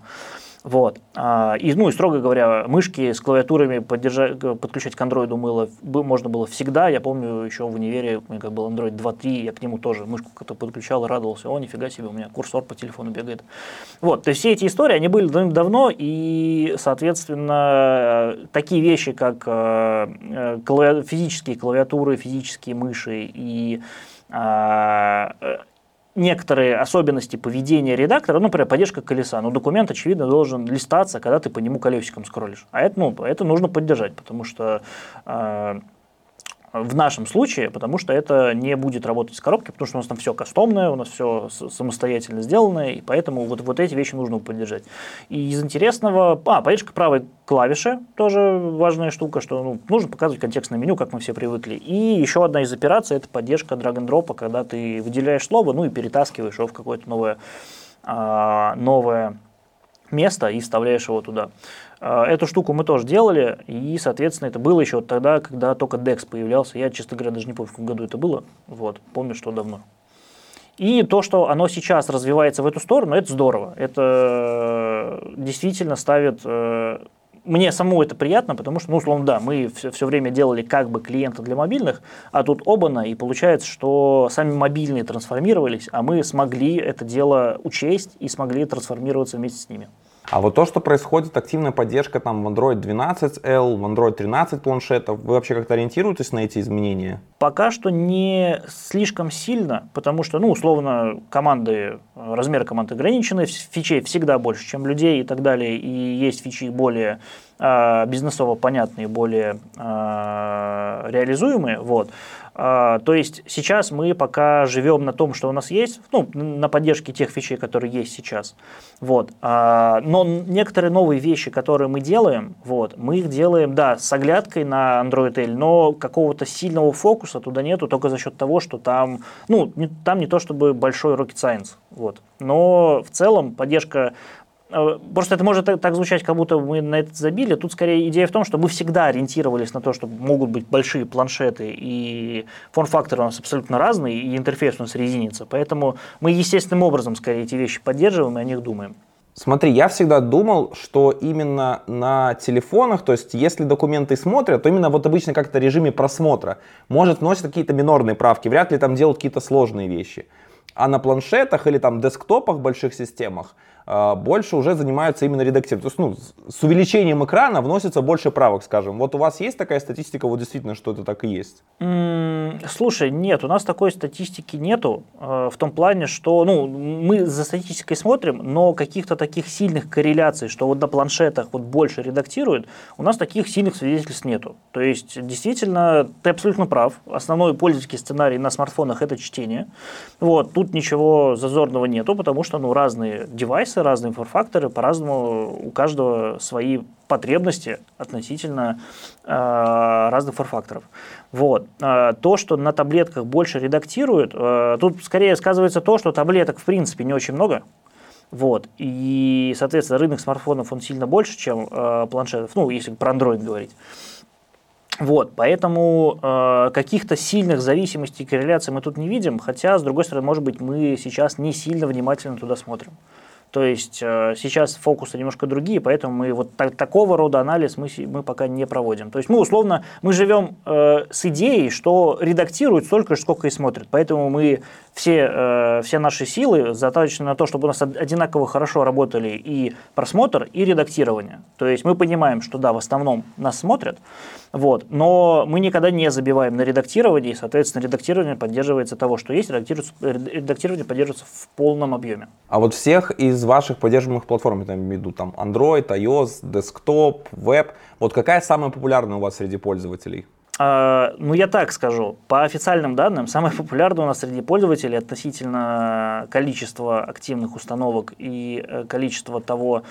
Speaker 2: Вот. А, и, ну, и, строго говоря, мышки с клавиатурами поддержать, подключать к Android было, можно было всегда. Я помню, еще в универе, у меня как был Android 2.3, я к нему тоже мышку как-то подключал и радовался. О, нифига себе, у меня курсор по телефону бегает. Вот. То есть все эти истории, они были давно, и, соответственно, такие вещи, как э, э, физические клавиатуры, физические мыши и а, некоторые особенности поведения редактора, ну, например, поддержка колеса, но документ, очевидно, должен листаться, когда ты по нему колесиком скроллишь. А это, ну, это нужно поддержать, потому что э, в нашем случае, потому что это не будет работать с коробки, потому что у нас там все кастомное, у нас все самостоятельно сделанное, и поэтому вот, вот эти вещи нужно поддержать. И из интересного, а, поддержка правой клавиши, тоже важная штука, что ну, нужно показывать контекстное меню, как мы все привыкли. И еще одна из операций – это поддержка drag and drop, когда ты выделяешь слово, ну и перетаскиваешь его в какое-то новое а, новое место и вставляешь его туда. А, эту штуку мы тоже делали, и, соответственно, это было еще тогда, когда только DEX появлялся. Я, честно говоря, даже не помню, в каком году это было. Вот, помню, что давно. И то, что оно сейчас развивается в эту сторону, это здорово. Это действительно ставит э, мне самому это приятно, потому что, ну, условно, да, мы все, все время делали как бы клиента для мобильных, а тут оба-на, и получается, что сами мобильные трансформировались, а мы смогли это дело учесть и смогли трансформироваться вместе с ними.
Speaker 1: А вот то, что происходит, активная поддержка там в Android 12L, в Android 13 планшетов, вы вообще как-то ориентируетесь на эти изменения?
Speaker 2: Пока что не слишком сильно, потому что, ну, условно, команды, размер команд ограничены, фичей всегда больше, чем людей и так далее, и есть фичи более э, бизнесово понятные, более э, реализуемые, вот. А, то есть сейчас мы пока живем на том, что у нас есть, ну, на поддержке тех фичей, которые есть сейчас. Вот. А, но некоторые новые вещи, которые мы делаем, вот, мы их делаем, да, с оглядкой на Android L, но какого-то сильного фокуса туда нету только за счет того, что там, ну, там не то чтобы большой rocket science. Вот. Но в целом поддержка просто это может так, звучать, как будто мы на это забили. Тут скорее идея в том, что мы всегда ориентировались на то, что могут быть большие планшеты, и форм-факторы у нас абсолютно разные, и интерфейс у нас резинится. Поэтому мы естественным образом скорее эти вещи поддерживаем и о них думаем.
Speaker 1: Смотри, я всегда думал, что именно на телефонах, то есть если документы смотрят, то именно вот обычно как-то в режиме просмотра может вносить какие-то минорные правки, вряд ли там делают какие-то сложные вещи. А на планшетах или там десктопах, больших системах, больше уже занимаются именно редактированием. То есть, ну, с увеличением экрана вносится больше правок, скажем. Вот у вас есть такая статистика, вот действительно, что это так и есть?
Speaker 2: слушай, нет, у нас такой статистики нету, э, в том плане, что, ну, мы за статистикой смотрим, но каких-то таких сильных корреляций, что вот на планшетах вот больше редактируют, у нас таких сильных свидетельств нету. То есть, действительно, ты абсолютно прав. Основной пользовательский сценарий на смартфонах – это чтение. Вот, тут ничего зазорного нету, потому что, ну, разные девайсы, девайсы, разные форфакторы, по-разному у каждого свои потребности относительно э, разных форфакторов. Вот. Э, то, что на таблетках больше редактируют, э, тут скорее сказывается то, что таблеток в принципе не очень много. Вот. И, соответственно, рынок смартфонов он сильно больше, чем э, планшетов, ну, если про Android говорить. Вот, поэтому э, каких-то сильных зависимостей и корреляций мы тут не видим, хотя, с другой стороны, может быть, мы сейчас не сильно внимательно туда смотрим. То есть э, сейчас фокусы немножко другие, поэтому мы вот так, такого рода анализ мы, мы пока не проводим. То есть мы условно мы живем э, с идеей, что редактируют столько же, сколько и смотрят. Поэтому мы все, э, все наши силы заточены на то, чтобы у нас одинаково хорошо работали и просмотр, и редактирование. То есть мы понимаем, что да, в основном нас смотрят, вот, но мы никогда не забиваем на редактирование, и, соответственно, редактирование поддерживается того, что есть, редактирование поддерживается в полном объеме.
Speaker 1: А вот всех из ваших поддерживаемых платформ, я имею в виду там Android, iOS, Desktop, Web. Вот какая самая популярная у вас среди пользователей?
Speaker 2: А, ну, я так скажу. По официальным данным, самое популярное у нас среди пользователей относительно количества активных установок и э, количества того,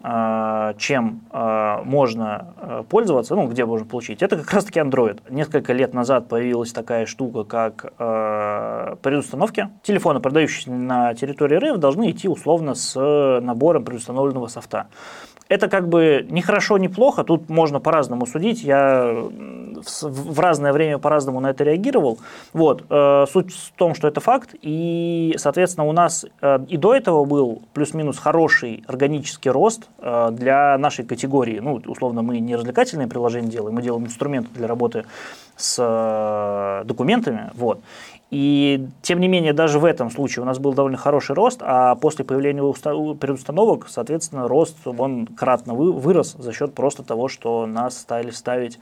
Speaker 2: чем а, можно а, пользоваться, ну, где можно получить, это как раз-таки Android. Несколько лет назад появилась такая штука, как предустановки. Телефоны, продающиеся на территории РФ, должны идти условно с набором предустановленного софта. Это как бы не хорошо, не плохо, тут можно по-разному судить. Я в разное время по-разному на это реагировал. Вот. Э, суть в том, что это факт, и, соответственно, у нас э, и до этого был плюс-минус хороший органический рост э, для нашей категории. Ну, условно, мы не развлекательные приложения делаем, мы делаем инструменты для работы с документами. Вот. И тем не менее, даже в этом случае у нас был довольно хороший рост, а после появления предустановок, соответственно, рост он кратно вырос за счет просто того, что нас стали ставить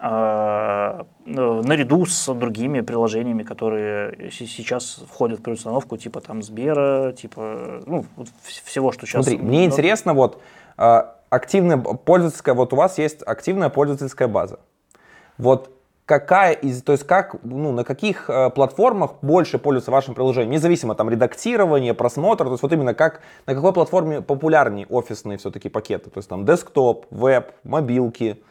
Speaker 2: э, наряду с другими приложениями, которые сейчас входят в предустановку, типа там Сбера, типа ну, всего, что сейчас...
Speaker 1: Смотри, мне интересно, вот активная пользовательская, вот у вас есть активная пользовательская база. Вот какая из, то есть как, ну, на каких э, платформах больше пользуются вашим приложением, независимо там редактирование, просмотр, то есть вот именно как, на какой платформе популярнее офисные все-таки пакеты, то есть там десктоп, веб, мобилки.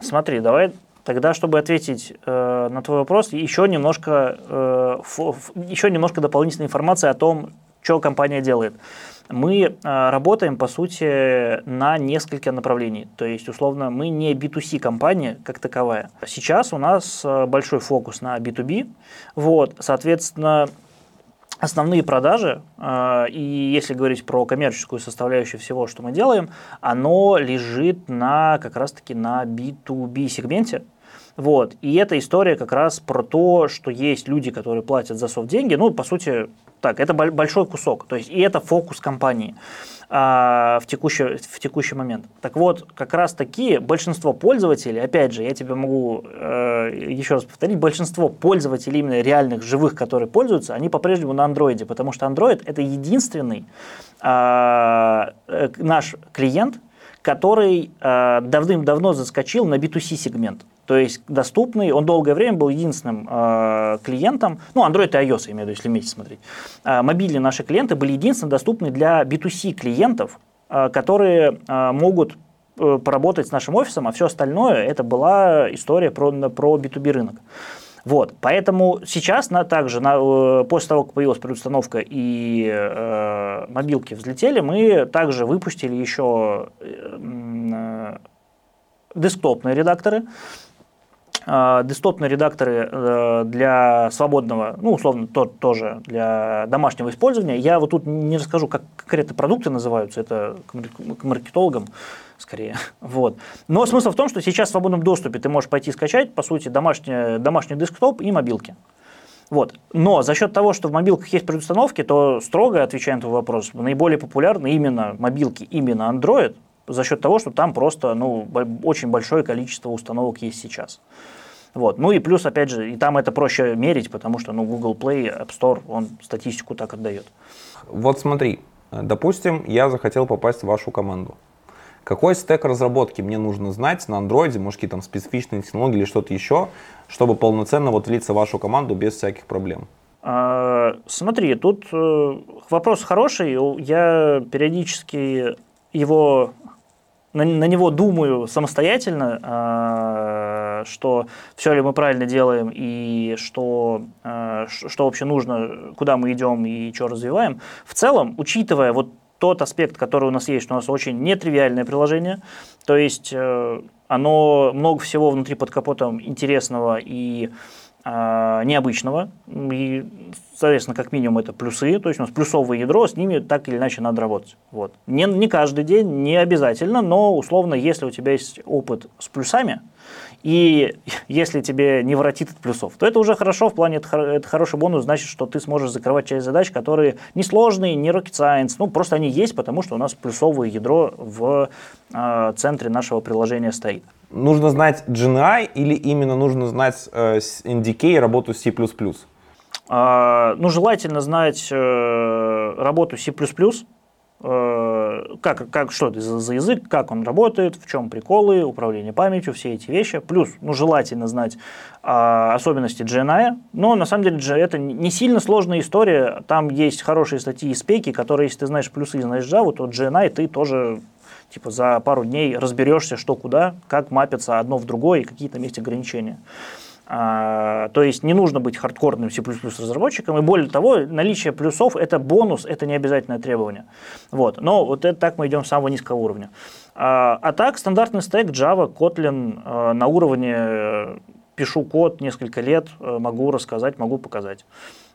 Speaker 2: Смотри, давай тогда, чтобы ответить э, на твой вопрос, еще немножко, э, ф, еще немножко дополнительной информации о том, что компания делает? Мы работаем, по сути, на несколько направлений. То есть, условно, мы не B2C компания как таковая. Сейчас у нас большой фокус на B2B. Вот, соответственно, основные продажи, э, и если говорить про коммерческую составляющую всего, что мы делаем, оно лежит на как раз-таки на B2B сегменте. Вот. И эта история как раз про то, что есть люди, которые платят за софт деньги. Ну, по сути, так, это большой кусок. То есть, и это фокус компании а, в, текущий, в текущий момент. Так вот, как раз такие большинство пользователей, опять же, я тебе могу э, еще раз повторить, большинство пользователей именно реальных, живых, которые пользуются, они по-прежнему на андроиде, потому что Android это единственный а, э, наш клиент, который э, давным-давно заскочил на B2C сегмент. То есть доступный, он долгое время был единственным э, клиентом, ну, Android и iOS, я имею в виду, если вместе смотреть. Э, мобильные наши клиенты были единственным доступны для B2C клиентов, э, которые э, могут э, поработать с нашим офисом, а все остальное это была история про, про B2B рынок. Вот, поэтому сейчас на, также, на, э, после того, как появилась предустановка и э, мобилки взлетели, мы также выпустили еще э, э, десктопные редакторы, десктопные редакторы э, для свободного, ну, условно, то, тоже для домашнего использования. Я вот тут не расскажу, как конкретно продукты называются, это к маркетологам скорее. Вот. Но смысл в том, что сейчас в свободном доступе ты можешь пойти скачать, по сути, домашний, домашний десктоп и мобилки. Вот. Но за счет того, что в мобилках есть предустановки, то строго отвечая на твой вопрос, наиболее популярны именно мобилки, именно Android, за счет того, что там просто ну, очень большое количество установок есть сейчас. Вот. Ну и плюс, опять же, и там это проще мерить, потому что ну, Google Play, App Store, он статистику так отдает.
Speaker 1: Вот смотри, допустим, я захотел попасть в вашу команду. Какой стек разработки мне нужно знать на андроиде, может какие там специфичные технологии или что-то еще, чтобы полноценно вот влиться в вашу команду без всяких проблем?
Speaker 2: А, смотри, тут э, вопрос хороший. Я периодически его на, на него думаю самостоятельно, э, что все ли мы правильно делаем и что, э, что вообще нужно, куда мы идем и что развиваем. В целом, учитывая вот тот аспект, который у нас есть, что у нас очень нетривиальное приложение, то есть э, оно много всего внутри под капотом интересного и э, необычного, и, соответственно, как минимум это плюсы, то есть у нас плюсовое ядро, с ними так или иначе надо работать. Вот. Не, не каждый день, не обязательно, но условно, если у тебя есть опыт с плюсами, и если тебе не воротит от плюсов, то это уже хорошо, в плане это, это хороший бонус, значит, что ты сможешь закрывать часть задач, которые не сложные, не rocket science, ну просто они есть, потому что у нас плюсовое ядро в э, центре нашего приложения стоит.
Speaker 1: Нужно знать GNI или именно нужно знать э, NDK и работу C++?
Speaker 2: А, ну, желательно знать э, работу C++, Э, как, как, что это за, за язык, как он работает, в чем приколы, управление памятью, все эти вещи. Плюс, ну, желательно знать а, особенности GNI, но на самом деле это не сильно сложная история. Там есть хорошие статьи и спеки, которые, если ты знаешь плюсы и знаешь Java, то GNI ты тоже типа за пару дней разберешься, что куда, как мапится одно в другое и какие там есть ограничения. А, то есть не нужно быть хардкорным C++ разработчиком, и более того, наличие плюсов – это бонус, это не обязательное требование. Вот. Но вот это так мы идем с самого низкого уровня. А, а так, стандартный стек Java, Kotlin а, на уровне э, пишу код несколько лет, э, могу рассказать, могу показать.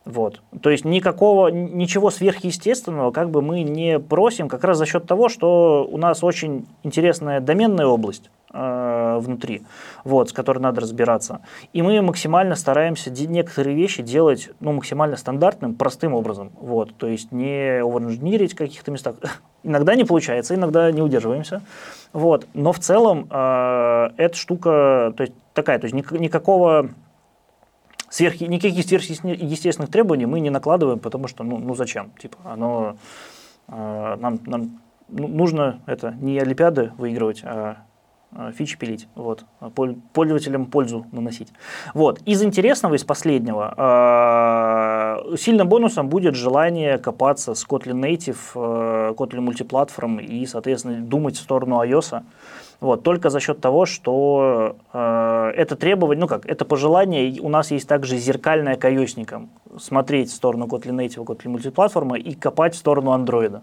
Speaker 2: Вот. То есть никакого, ничего сверхъестественного как бы мы не просим, как раз за счет того, что у нас очень интересная доменная область э, внутри, вот, с которой надо разбираться. И мы максимально стараемся некоторые вещи делать ну, максимально стандартным, простым образом. Вот, то есть не оверинженерить в каких-то местах. Иногда не получается, иногда не удерживаемся. Вот. Но в целом э, эта штука то есть, такая, то есть никакого сверх, никаких сверхъестественных требований мы не накладываем, потому что, ну, ну зачем? Типа, оно, э, нам, нам ну, нужно это не Олимпиады выигрывать, а э, фичи пилить, вот, пользователям пользу наносить. Вот. Из интересного, из последнего, э, сильным бонусом будет желание копаться с Kotlin Native, э, Kotlin Multiplatform и, соответственно, думать в сторону iOS. Вот, только за счет того, что э, это требование, ну как, это пожелание, у нас есть также зеркальное к iOS смотреть в сторону Kotlin Native, Kotlin Multiplatform и копать в сторону Android.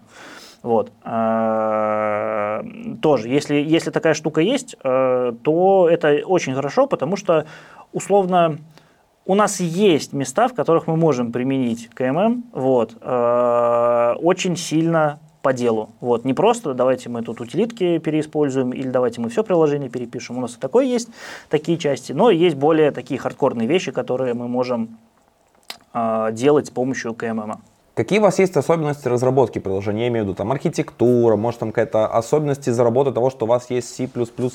Speaker 2: Вот. Э, тоже, если, если такая штука есть, э, то это очень хорошо, потому что условно у нас есть места, в которых мы можем применить КММ, вот, э, очень сильно по делу. Вот. Не просто давайте мы тут утилитки переиспользуем или давайте мы все приложение перепишем. У нас и такое есть, такие части. Но есть более такие хардкорные вещи, которые мы можем э, делать с помощью КММ.
Speaker 1: Какие у вас есть особенности разработки приложения? Я имею в виду там архитектура, может там какая-то особенности заработать того, что у вас есть C++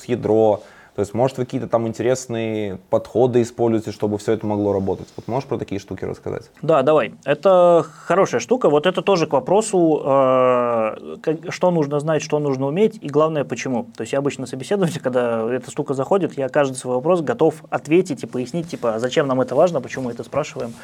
Speaker 1: ядро, то есть, может, вы какие-то там интересные подходы используете, чтобы все это могло работать? Вот можешь про такие штуки рассказать?
Speaker 2: Да, давай. Это хорошая штука. Вот это тоже к вопросу, э, что нужно знать, что нужно уметь, и главное, почему. То есть, я обычно собеседователь, когда эта штука заходит, я каждый свой вопрос готов ответить и пояснить, типа, зачем нам это важно, почему мы это спрашиваем.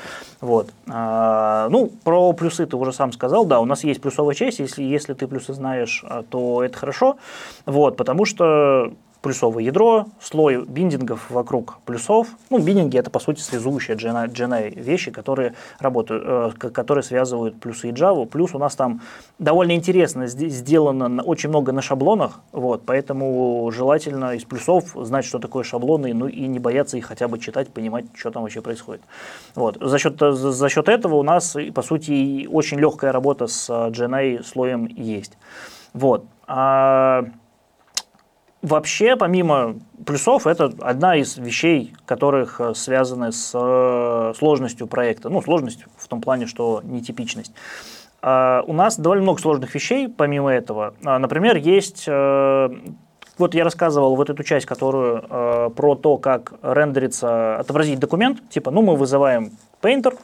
Speaker 2: Вот. А, ну, про плюсы ты уже сам сказал. Да, у нас есть плюсовая часть. Если, если ты плюсы знаешь, то это хорошо. Вот, потому что плюсовое ядро, слой биндингов вокруг плюсов. Ну, биндинги это по сути связующие GNI, GNI вещи, которые работают, э, которые связывают плюсы и Java. Плюс у нас там довольно интересно сделано очень много на шаблонах, вот, поэтому желательно из плюсов знать, что такое шаблоны, ну и не бояться их хотя бы читать, понимать, что там вообще происходит. Вот. За, счет, за, за счет этого у нас, по сути, очень легкая работа с GNI слоем есть. Вот. А Вообще, помимо плюсов, это одна из вещей, которых э, связаны с э, сложностью проекта. Ну, сложность в том плане, что нетипичность. А, у нас довольно много сложных вещей, помимо этого. А, например, есть э, вот я рассказывал вот эту часть, которую э, про то, как рендерится, отобразить документ. Типа, ну, мы вызываем Painter,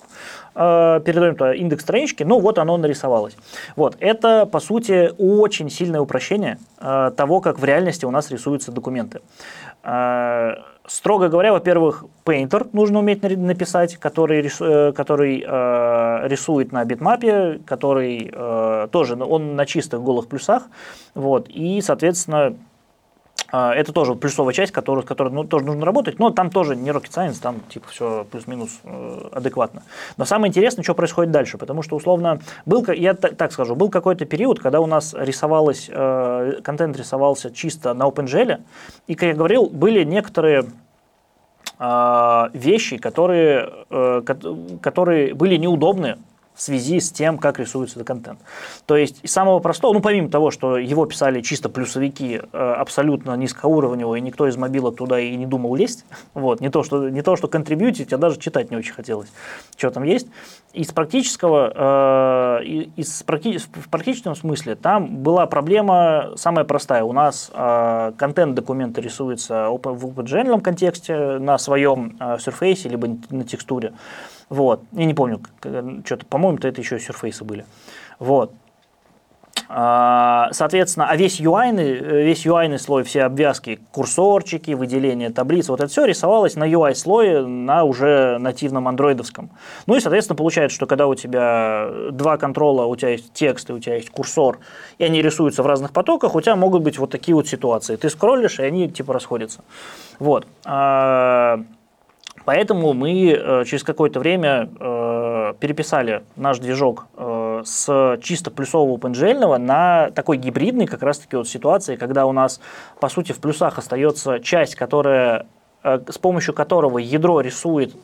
Speaker 2: передаем туда индекс странички, ну, вот оно нарисовалось. Вот, это, по сути, очень сильное упрощение э, того, как в реальности у нас рисуются документы. Э, строго говоря, во-первых, Painter нужно уметь написать, который, э, который э, рисует на битмапе, который э, тоже, он на чистых голых плюсах, вот, и, соответственно, это тоже плюсовая часть, которую, с которой ну, тоже нужно работать, но там тоже не rocket science, там типа все плюс-минус э, адекватно. Но самое интересное, что происходит дальше, потому что условно был, я так скажу, был какой-то период, когда у нас рисовалось, э, контент рисовался чисто на OpenGL, и, как я говорил, были некоторые э, вещи, которые, э, которые были неудобны в связи с тем, как рисуется этот контент. То есть из самого простого, ну помимо того, что его писали чисто плюсовики э, абсолютно низкоуровневые, и никто из мобилок туда и не думал лезть, вот, не то, что, не то, что контрибьютить, а даже читать не очень хотелось, что там есть. Из практического, э, из, в практическом смысле там была проблема самая простая. У нас э, контент документа рисуется в OpenGL контексте на своем э, Surface либо на текстуре. Вот. Я не помню, что-то, по-моему, это еще сюрфейсы были. Вот. А, соответственно, а весь UI, весь UI слой, все обвязки, курсорчики, выделение таблиц, вот это все рисовалось на UI слое на уже нативном андроидовском. Ну и, соответственно, получается, что когда у тебя два контрола, у тебя есть текст и у тебя есть курсор, и они рисуются в разных потоках, у тебя могут быть вот такие вот ситуации. Ты скроллишь, и они типа расходятся. Вот. Поэтому мы э, через какое-то время э, переписали наш движок э, с чисто плюсового OpenGL на такой гибридный как раз-таки вот ситуации, когда у нас, по сути, в плюсах остается часть, которая, с помощью которого ядро рисует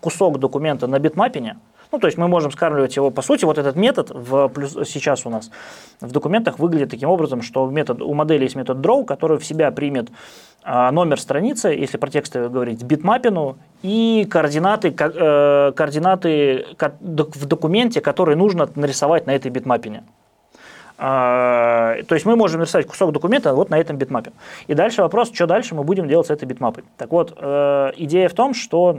Speaker 2: кусок документа на битмапине, ну, то есть мы можем скармливать его, по сути, вот этот метод в плюс, сейчас у нас в документах выглядит таким образом, что метод, у модели есть метод draw, который в себя примет а, номер страницы, если про тексты говорить, битмапину и координаты, э, координаты в документе, которые нужно нарисовать на этой битмапине. А, то есть мы можем нарисовать кусок документа вот на этом битмапе. И дальше вопрос, что дальше мы будем делать с этой битмапой. Так вот, э, идея в том, что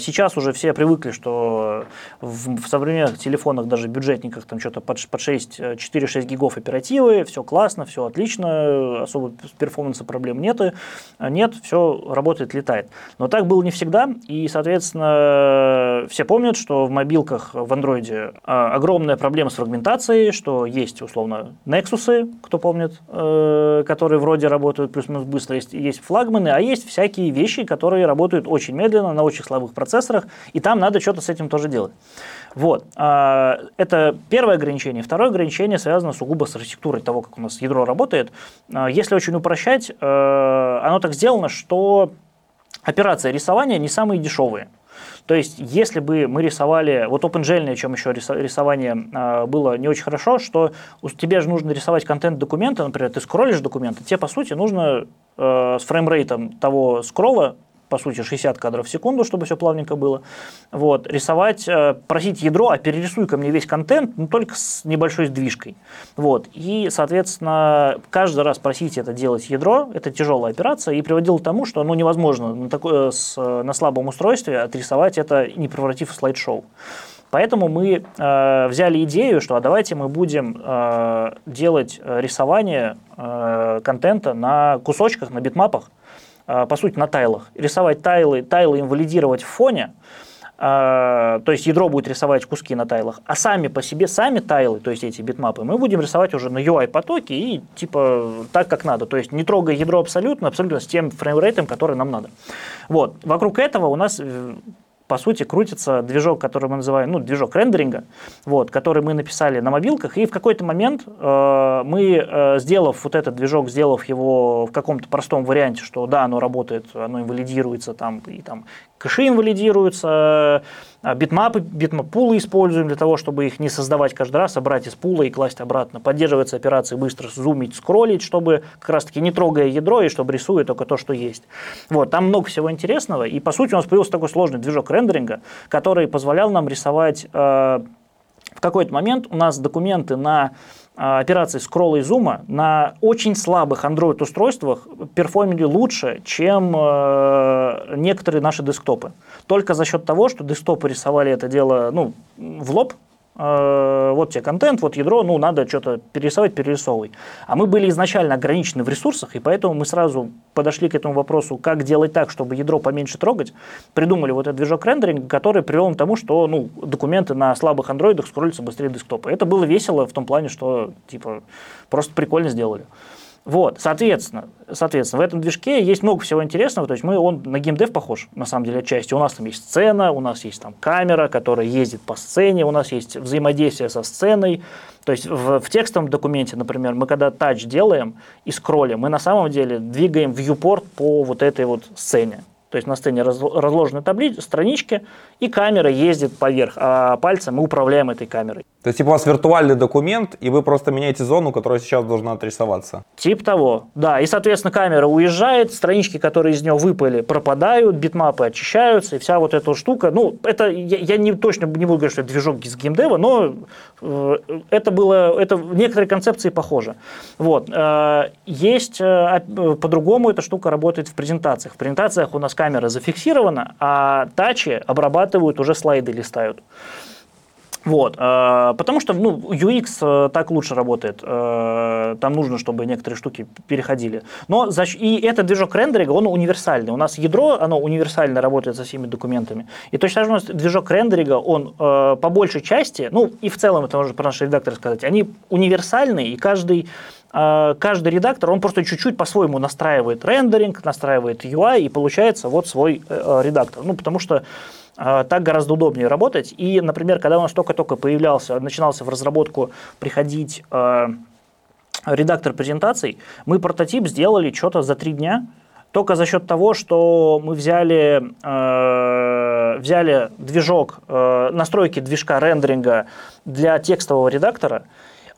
Speaker 2: сейчас уже все привыкли, что в, в современных телефонах, даже бюджетниках, там что-то под, под 6, 4-6 гигов оперативы, все классно, все отлично, особо перформанса проблем нет, нет, все работает, летает. Но так было не всегда, и, соответственно, все помнят, что в мобилках в андроиде а, огромная проблема с фрагментацией, что есть, условно, Nexus, кто помнит, э, которые вроде работают плюс-минус быстро, есть, есть флагманы, а есть всякие вещи, которые работают очень медленно, на очень слабых цифровых процессорах, и там надо что-то с этим тоже делать. Вот. А, это первое ограничение. Второе ограничение связано сугубо с архитектурой того, как у нас ядро работает. А, если очень упрощать, э, оно так сделано, что операции рисования не самые дешевые. То есть, если бы мы рисовали, вот OpenGL, чем еще рисование э, было не очень хорошо, что тебе же нужно рисовать контент документа, например, ты скроллишь документы, тебе, по сути, нужно э, с фреймрейтом того скролла по сути, 60 кадров в секунду, чтобы все плавненько было. Вот. Рисовать, э, просить ядро, а перерисуй ко мне весь контент, но только с небольшой сдвижкой. Вот. И, соответственно, каждый раз просить это делать ядро, это тяжелая операция, и приводило к тому, что ну, невозможно на, такое, с, на слабом устройстве отрисовать это, не превратив в слайд-шоу. Поэтому мы э, взяли идею, что а давайте мы будем э, делать рисование э, контента на кусочках, на битмапах, по сути, на тайлах. Рисовать тайлы, тайлы инвалидировать в фоне, а, то есть ядро будет рисовать куски на тайлах, а сами по себе, сами тайлы, то есть эти битмапы, мы будем рисовать уже на UI-потоке и типа так, как надо. То есть не трогая ядро абсолютно, абсолютно с тем фреймрейтом, который нам надо. Вот. Вокруг этого у нас э, по сути, крутится движок, который мы называем, ну, движок рендеринга, вот, который мы написали на мобилках, и в какой-то момент э, мы, э, сделав вот этот движок, сделав его в каком-то простом варианте, что да, оно работает, оно инвалидируется, там, и там кэши инвалидируются, а битмапы, битмап-пулы используем для того, чтобы их не создавать каждый раз, а брать из пула и класть обратно. Поддерживается операции быстро зумить, скроллить, чтобы как раз-таки не трогая ядро и чтобы рисуя только то, что есть. Вот, там много всего интересного, и по сути у нас появился такой сложный движок рендеринга, который позволял нам рисовать э, в какой-то момент у нас документы на а, операции скролла и зума на очень слабых Android-устройствах перформили лучше, чем э, некоторые наши десктопы. Только за счет того, что десктопы рисовали это дело ну, в лоб, вот тебе контент, вот ядро, ну, надо что-то перерисовать, перерисовывай. А мы были изначально ограничены в ресурсах, и поэтому мы сразу подошли к этому вопросу, как делать так, чтобы ядро поменьше трогать. Придумали вот этот движок рендеринга, который привел к тому, что ну, документы на слабых андроидах скроллятся быстрее десктопа. Это было весело в том плане, что типа просто прикольно сделали. Вот, соответственно, соответственно, в этом движке есть много всего интересного, то есть мы, он на геймдев похож, на самом деле, отчасти. У нас там есть сцена, у нас есть там камера, которая ездит по сцене, у нас есть взаимодействие со сценой. То есть в, в текстовом документе, например, мы когда тач делаем и скроллим, мы на самом деле двигаем viewport по вот этой вот сцене. То есть на сцене разложены таблички, странички, и камера ездит поверх, а пальцем мы управляем этой камерой.
Speaker 1: То есть, типа, у вас виртуальный документ, и вы просто меняете зону, которая сейчас должна отрисоваться?
Speaker 2: Тип того, да. И, соответственно, камера уезжает, странички, которые из нее выпали, пропадают, битмапы очищаются, и вся вот эта штука. Ну, это я, я не точно не буду говорить, что это движок из геймдева, но э, это было, это в некоторой концепции похоже. Вот. Э, есть, э, по-другому эта штука работает в презентациях. В презентациях у нас камера зафиксирована, а тачи обрабатывают, уже слайды листают. Вот, э, потому что ну, UX э, так лучше работает. Э, там нужно, чтобы некоторые штуки переходили. Но за, и этот движок рендеринга, он универсальный. У нас ядро, оно универсально работает со всеми документами. И точно так же у нас движок рендеринга, он по большей части, ну и в целом это можно про наш редактор сказать, они универсальные, и каждый каждый редактор, он просто чуть-чуть по-своему настраивает рендеринг, настраивает UI, и получается вот свой редактор. Ну, потому что так гораздо удобнее работать. И, например, когда у нас только-только появлялся, начинался в разработку приходить э, редактор презентаций, мы прототип сделали что-то за три дня, только за счет того, что мы взяли, э, взяли движок, э, настройки движка рендеринга для текстового редактора,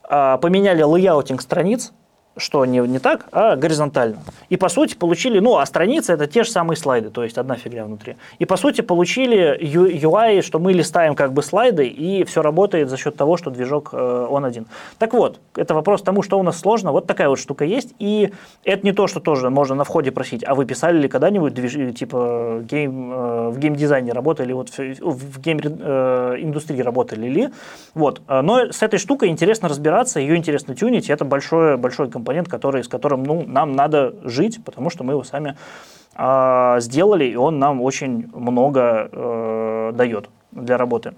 Speaker 2: э, поменяли layouting страниц, что не, не так, а горизонтально. И по сути получили, ну, а страницы это те же самые слайды, то есть одна фигня внутри. И по сути получили UI, что мы листаем как бы слайды, и все работает за счет того, что движок э, он один. Так вот, это вопрос тому, что у нас сложно. Вот такая вот штука есть, и это не то, что тоже можно на входе просить, а вы писали ли когда-нибудь движ... типа гейм, э, в геймдизайне работали, вот в, в гейм-индустрии э, работали ли. Вот. Но с этой штукой интересно разбираться, ее интересно тюнить, это большой, большой компонент, который, с которым ну, нам надо жить, потому что мы его сами э, сделали, и он нам очень много э, дает для работы.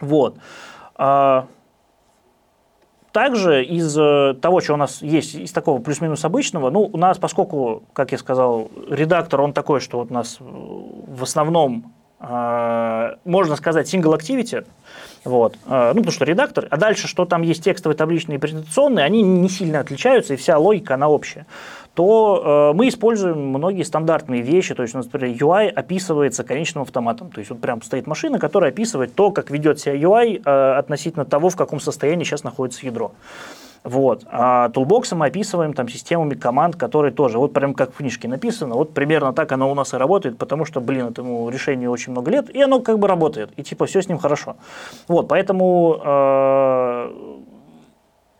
Speaker 2: Вот. А, также из э, того, что у нас есть, из такого плюс-минус обычного, ну, у нас, поскольку, как я сказал, редактор, он такой, что вот у нас в основном, э, можно сказать, single activity, вот. А, ну, потому что редактор. А дальше, что там есть текстовые, табличные и презентационные, они не сильно отличаются, и вся логика, она общая то э, мы используем многие стандартные вещи. То есть, например, UI описывается конечным автоматом. То есть, вот прям стоит машина, которая описывает то, как ведет себя UI э, относительно того, в каком состоянии сейчас находится ядро. Вот. А тулбоксы мы описываем там системами команд, которые тоже, вот прям как в книжке написано, вот примерно так оно у нас и работает, потому что, блин, этому решению очень много лет, и оно как бы работает, и типа все с ним хорошо. Вот, поэтому э,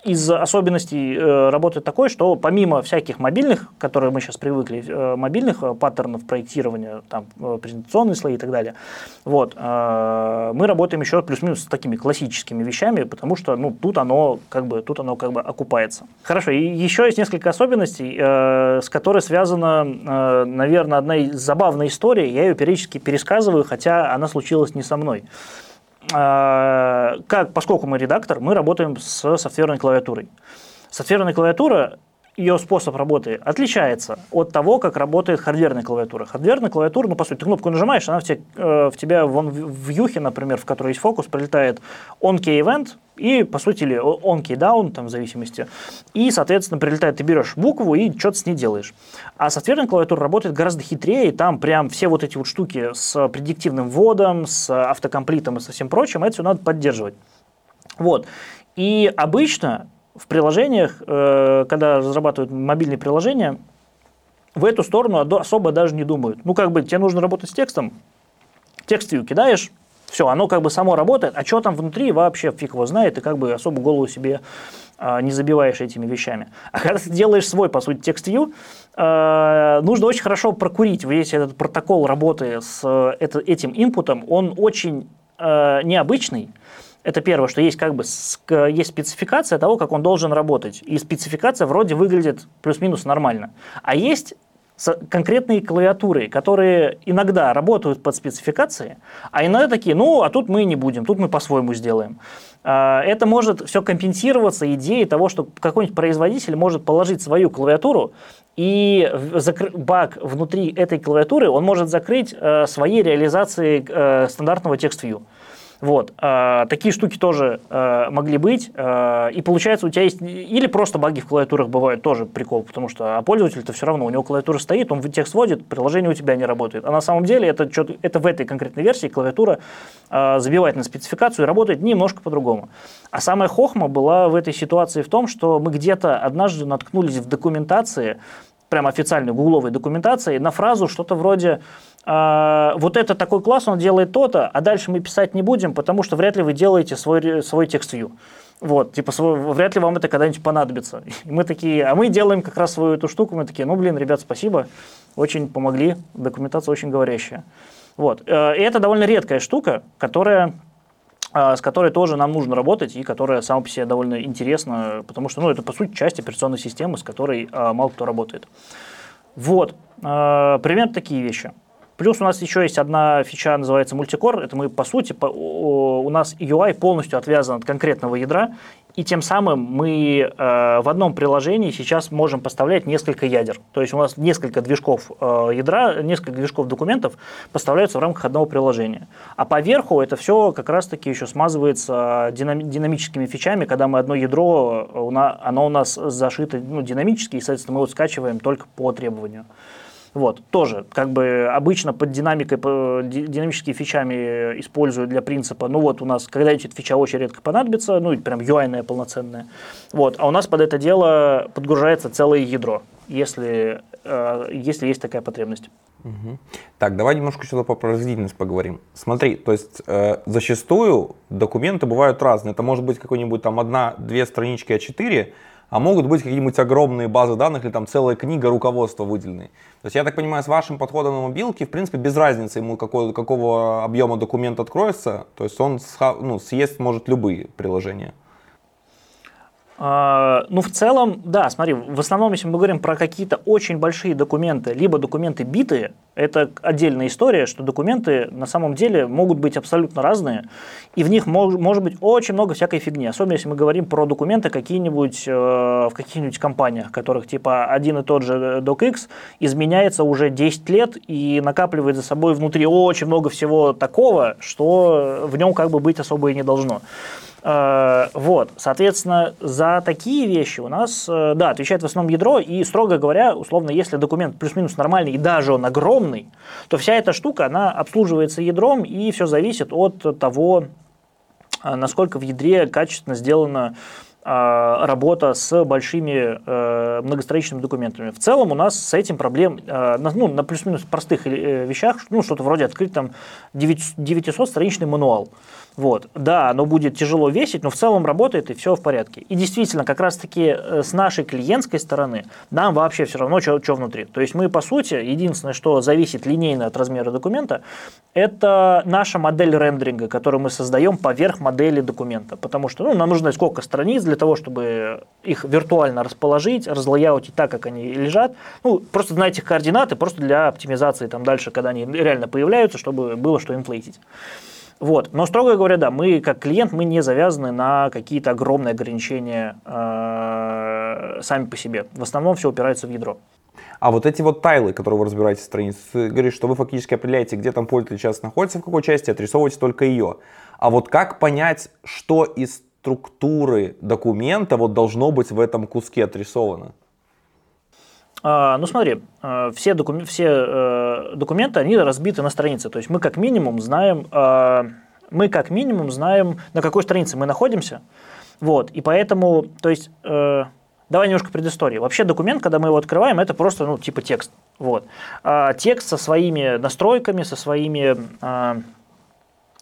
Speaker 2: из особенностей э, работы такой, что помимо всяких мобильных, которые мы сейчас привыкли, э, мобильных э, паттернов проектирования, там, презентационные слои и так далее, вот, мы работаем еще плюс-минус с такими классическими вещами, потому что ну, тут, оно, как бы, тут оно как бы окупается. Хорошо, и еще есть несколько особенностей, с которой связана, наверное, одна забавная история, я ее периодически пересказываю, хотя она случилась не со мной. А, как, поскольку мы редактор, мы работаем с софтверной клавиатурой. Софтверная клавиатура ее способ работы отличается от того, как работает хардверная клавиатура. Хардверная клавиатура, ну, по сути, ты кнопку нажимаешь, она в, те, э, в тебя вон, в юхе, например, в которой есть фокус, прилетает on-key event, и, по сути, или on-key down, там, в зависимости. И, соответственно, прилетает, ты берешь букву и что-то с ней делаешь. А софтверная клавиатура работает гораздо хитрее, и там прям все вот эти вот штуки с предиктивным вводом, с автокомплитом и со всем прочим, это все надо поддерживать. Вот. И обычно в приложениях, э, когда разрабатывают мобильные приложения, в эту сторону особо даже не думают. Ну, как бы тебе нужно работать с текстом, текст view кидаешь, все, оно как бы само работает, а что там внутри вообще фиг его знает, и как бы особо голову себе э, не забиваешь этими вещами. А когда ты делаешь свой, по сути, текст view, э, нужно очень хорошо прокурить весь этот протокол работы с э, этим инпутом, он очень э, необычный, это первое, что есть как бы есть спецификация того, как он должен работать. И спецификация вроде выглядит плюс-минус нормально. А есть конкретные клавиатуры, которые иногда работают под спецификацией, а иногда такие, ну, а тут мы не будем, тут мы по-своему сделаем. А, это может все компенсироваться идеей того, что какой-нибудь производитель может положить свою клавиатуру, и баг внутри этой клавиатуры он может закрыть э, своей реализацией э, стандартного текст-view. Вот. А, такие штуки тоже а, могли быть. А, и получается, у тебя есть... Или просто баги в клавиатурах бывают тоже прикол, потому что а пользователь-то все равно, у него клавиатура стоит, он текст вводит, приложение у тебя не работает. А на самом деле это, это в этой конкретной версии клавиатура а, забивает на спецификацию и работает немножко по-другому. А самая хохма была в этой ситуации в том, что мы где-то однажды наткнулись в документации, прям официальной гугловой документации, на фразу что-то вроде а, вот это такой класс, он делает то-то, а дальше мы писать не будем, потому что вряд ли вы делаете свой, свой текст view. Вот, типа, свой, вряд ли вам это когда-нибудь понадобится. И мы такие, а мы делаем как раз свою эту штуку, мы такие, ну, блин, ребят, спасибо, очень помогли, документация очень говорящая. Вот, э, и это довольно редкая штука, которая с которой тоже нам нужно работать и которая сама по себе довольно интересна, потому что, ну, это, по сути, часть операционной системы, с которой э, мало кто работает. Вот, примерно такие вещи. Плюс у нас еще есть одна фича, называется мультикор. Это мы, по сути, по, у нас UI полностью отвязан от конкретного ядра, и тем самым мы э, в одном приложении сейчас можем поставлять несколько ядер. То есть у нас несколько движков э, ядра, несколько движков документов поставляются в рамках одного приложения. А поверху это все как раз-таки еще смазывается динами- динамическими фичами, когда мы одно ядро, э, оно у нас зашито ну, динамически, и, соответственно, мы его скачиваем только по требованию. Вот, тоже, как бы обычно под динамикой, по динамическими фичами использую для принципа, ну вот у нас когда-нибудь фича очень редко понадобится, ну прям UI полноценная, вот, а у нас под это дело подгружается целое ядро, если, э, если есть такая потребность.
Speaker 1: Угу. Так, давай немножко еще про производительность поговорим. Смотри, то есть э, зачастую документы бывают разные. Это может быть какой-нибудь там одна-две странички А4, а могут быть какие-нибудь огромные базы данных или там целая книга руководства выделенной. То есть я так понимаю, с вашим подходом на мобилке, в принципе, без разницы ему какого, какого объема документ откроется, то есть он ну, съест может любые приложения.
Speaker 2: А, ну, в целом, да, смотри, в основном, если мы говорим про какие-то очень большие документы, либо документы битые, это отдельная история, что документы на самом деле могут быть абсолютно разные, и в них мож, может быть очень много всякой фигни, особенно если мы говорим про документы какие-нибудь э, в каких-нибудь компаниях, которых типа один и тот же DocX изменяется уже 10 лет и накапливает за собой внутри очень много всего такого, что в нем как бы быть особо и не должно. Э, вот, соответственно, за такие вещи у нас, э, да, отвечает в основном ядро, и, строго говоря, условно, если документ плюс-минус нормальный, и даже он огромный, то вся эта штука, она обслуживается ядром, и все зависит от того, э, насколько в ядре качественно сделана работа с большими э, многостраничными документами. В целом у нас с этим проблем на, ну, на плюс-минус простых вещах, ну, что-то вроде открыть там 900-страничный мануал. Вот. Да, оно будет тяжело весить, но в целом работает и все в порядке. И действительно, как раз-таки э, с нашей клиентской стороны нам вообще все равно, что, внутри. То есть мы, по сути, единственное, что зависит линейно от размера документа, это наша модель рендеринга, которую мы создаем поверх модели документа. Потому что ну, нам нужно сколько страниц для того, чтобы их виртуально расположить, разлояутить так, как они лежат. Ну, просто знать их координаты, просто для оптимизации там дальше, когда они реально появляются, чтобы было что инфлейтить. Вот. Но, строго говоря, да, мы как клиент, мы не завязаны на какие-то огромные ограничения э, сами по себе. В основном все упирается в ядро.
Speaker 1: А вот эти вот тайлы, которые вы разбираете в странице, вы говорите, что вы фактически определяете, где там пользователь сейчас находится, в какой части, отрисовываете только ее. А вот как понять, что из структуры документа вот должно быть в этом куске отрисовано?
Speaker 2: А, ну смотри, а, все, докум, все э, документы, они разбиты на страницы. То есть мы как минимум знаем, а, мы как минимум знаем, на какой странице мы находимся. Вот, и поэтому, то есть, э, давай немножко предыстории. Вообще документ, когда мы его открываем, это просто, ну, типа текст. Вот. Текст со своими настройками, со своими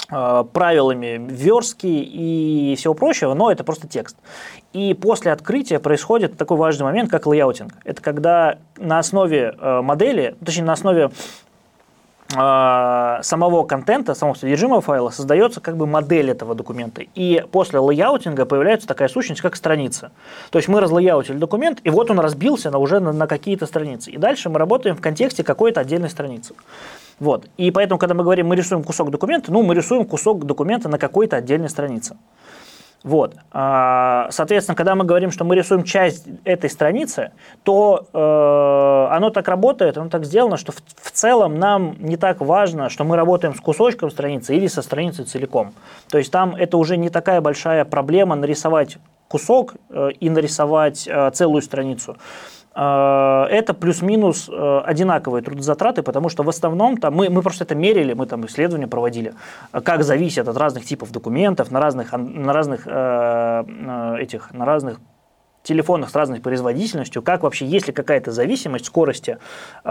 Speaker 2: правилами верстки и всего прочего, но это просто текст. И после открытия происходит такой важный момент, как layouting. Это когда на основе э, модели, точнее на основе э, самого контента, самого содержимого файла создается как бы модель этого документа. И после layouting а появляется такая сущность, как страница. То есть мы разлейаутили документ, и вот он разбился на, уже на, на какие-то страницы. И дальше мы работаем в контексте какой-то отдельной страницы. Вот. И поэтому, когда мы говорим, мы рисуем кусок документа, ну, мы рисуем кусок документа на какой-то отдельной странице. Вот. А, соответственно, когда мы говорим, что мы рисуем часть этой страницы, то э, оно так работает, оно так сделано, что в, целом нам не так важно, что мы работаем с кусочком страницы или со страницей целиком. То есть там это уже не такая большая проблема нарисовать кусок э, и нарисовать э, целую страницу. Э, это плюс-минус э, одинаковые трудозатраты, потому что в основном там, мы, мы просто это мерили, мы там исследования проводили, как зависит от разных типов документов, на разных, на разных э, этих, на разных телефонах с разной производительностью, как вообще, есть ли какая-то зависимость скорости э,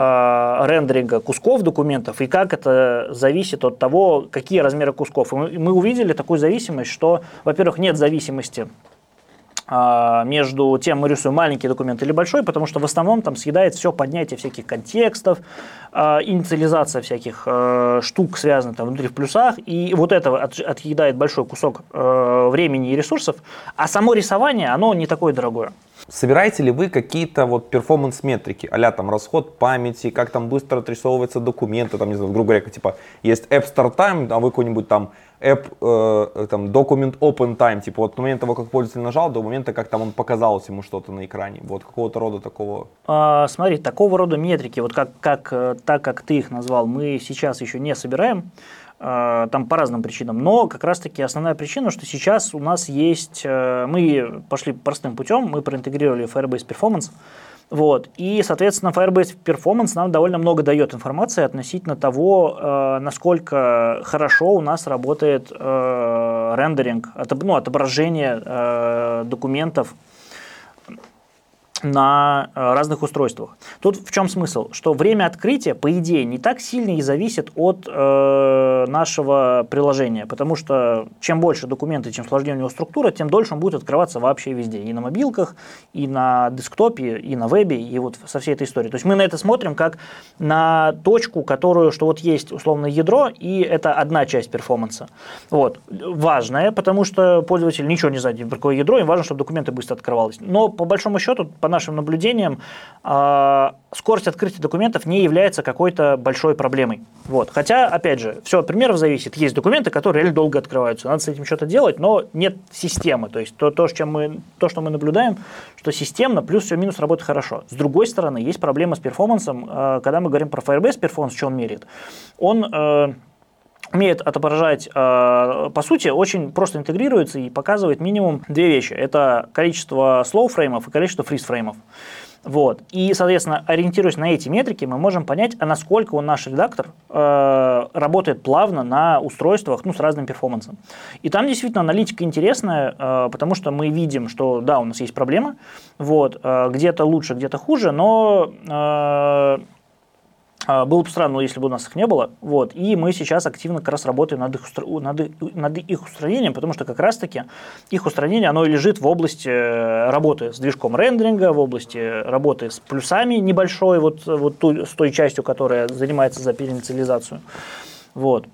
Speaker 2: рендеринга кусков документов, и как это зависит от того, какие размеры кусков. И мы, мы увидели такую зависимость, что, во-первых, нет зависимости между тем, мы рисуем маленький документ или большой, потому что в основном там съедает все поднятие всяких контекстов, а, инициализация всяких а, штук, связанных там внутри в плюсах, и вот это отъедает большой кусок времени и ресурсов, а само рисование, оно не такое дорогое.
Speaker 1: Собираете ли вы какие-то вот перформанс-метрики, а там расход памяти, как там быстро отрисовываются документы, там, не знаю, грубо говоря, типа, есть App Start Time, а вы какой-нибудь там app, э, там, document open time, типа, вот с момента того, как пользователь нажал, до момента, как там он показалось ему что-то на экране, вот какого-то рода такого?
Speaker 2: А, смотри, такого рода метрики, вот как, как, э, так как ты их назвал, мы сейчас еще не собираем, Э, там по разным причинам. Но как раз-таки основная причина, что сейчас у нас есть, э, мы пошли простым путем, мы проинтегрировали Firebase Performance, Вот. И, соответственно, Firebase Performance нам довольно много дает информации относительно того, э, насколько хорошо у нас работает э, рендеринг, отоб, ну, отображение э, документов на э, разных устройствах. Тут в чем смысл? Что время открытия, по идее, не так сильно и зависит от э, нашего приложения, потому что чем больше документы, чем сложнее у него структура, тем дольше он будет открываться вообще везде. И на мобилках, и на десктопе, и на вебе, и вот со всей этой историей. То есть мы на это смотрим как на точку, которую, что вот есть условно ядро, и это одна часть перформанса. Вот. Важная, потому что пользователь ничего не знает про какое ядро, им важно, чтобы документы быстро открывались. Но по большому счету, по нашим наблюдениям, а, скорость открытия документов не является какой-то большой проблемой. Вот. Хотя, опять же, все от примеров зависит. Есть документы, которые реально долго открываются. Надо с этим что-то делать, но нет системы. То есть то, то, чем мы, то что мы наблюдаем, что системно плюс все минус работает хорошо. С другой стороны, есть проблема с перформансом. А, когда мы говорим про Firebase перформанс, что он меряет? Он э, умеет отображать, э, по сути, очень просто интегрируется и показывает минимум две вещи. Это количество slow фреймов и количество freeze фреймов. Вот. И, соответственно, ориентируясь на эти метрики, мы можем понять, а насколько он, наш редактор, э, работает плавно на устройствах ну, с разным перформансом. И там действительно аналитика интересная, э, потому что мы видим, что да, у нас есть проблема, вот, э, где-то лучше, где-то хуже, но э, а, было бы странно, если бы у нас их не было. Вот. И мы сейчас активно как раз работаем над их, над, над их устранением, потому что как раз-таки их устранение, оно лежит в области э, работы с движком рендеринга, в области работы с плюсами небольшой, вот, вот ту, с той частью, которая занимается за переинициализацию. Вот.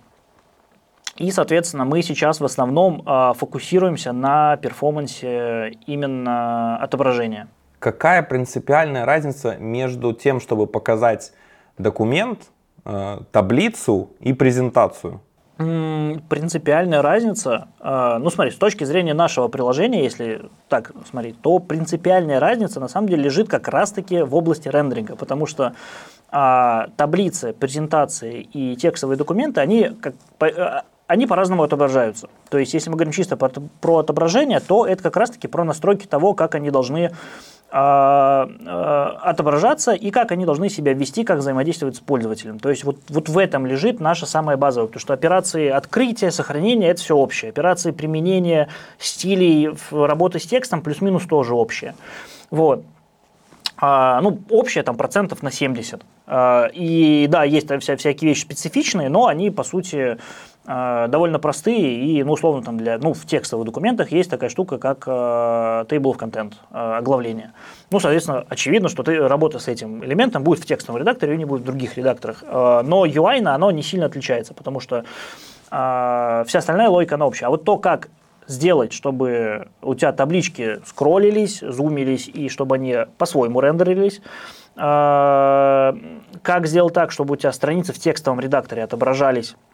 Speaker 2: И, соответственно, мы сейчас в основном э, фокусируемся на перформансе именно отображения.
Speaker 1: Какая принципиальная разница между тем, чтобы показать документ, э, таблицу и презентацию?
Speaker 2: Принципиальная разница, э, ну смотри, с точки зрения нашего приложения, если так смотреть, то принципиальная разница на самом деле лежит как раз-таки в области рендеринга, потому что а, таблицы, презентации и текстовые документы, они как, э, они по-разному отображаются. То есть, если мы говорим чисто про, про отображение, то это как раз-таки про настройки того, как они должны отображаться и как они должны себя вести, как взаимодействовать с пользователем. То есть вот, вот в этом лежит наша самая базовая, потому что операции открытия, сохранения – это все общее. Операции применения стилей работы с текстом плюс-минус тоже общее. Вот. А, ну, общее там процентов на 70. А, и да, есть там вся, всякие вещи специфичные, но они, по сути, а, довольно простые и, ну, условно, там для, ну, в текстовых документах есть такая штука, как uh, table of content, uh, оглавление. Ну, соответственно, очевидно, что ты, работа с этим элементом будет в текстовом редакторе и не будет в других редакторах. Uh, но UI на оно не сильно отличается, потому что вся остальная логика, она общая. А вот то, как сделать, чтобы у тебя таблички скроллились, зумились и чтобы они по-своему рендерились, как сделать так, чтобы у тебя страницы в текстовом редакторе отображались Э,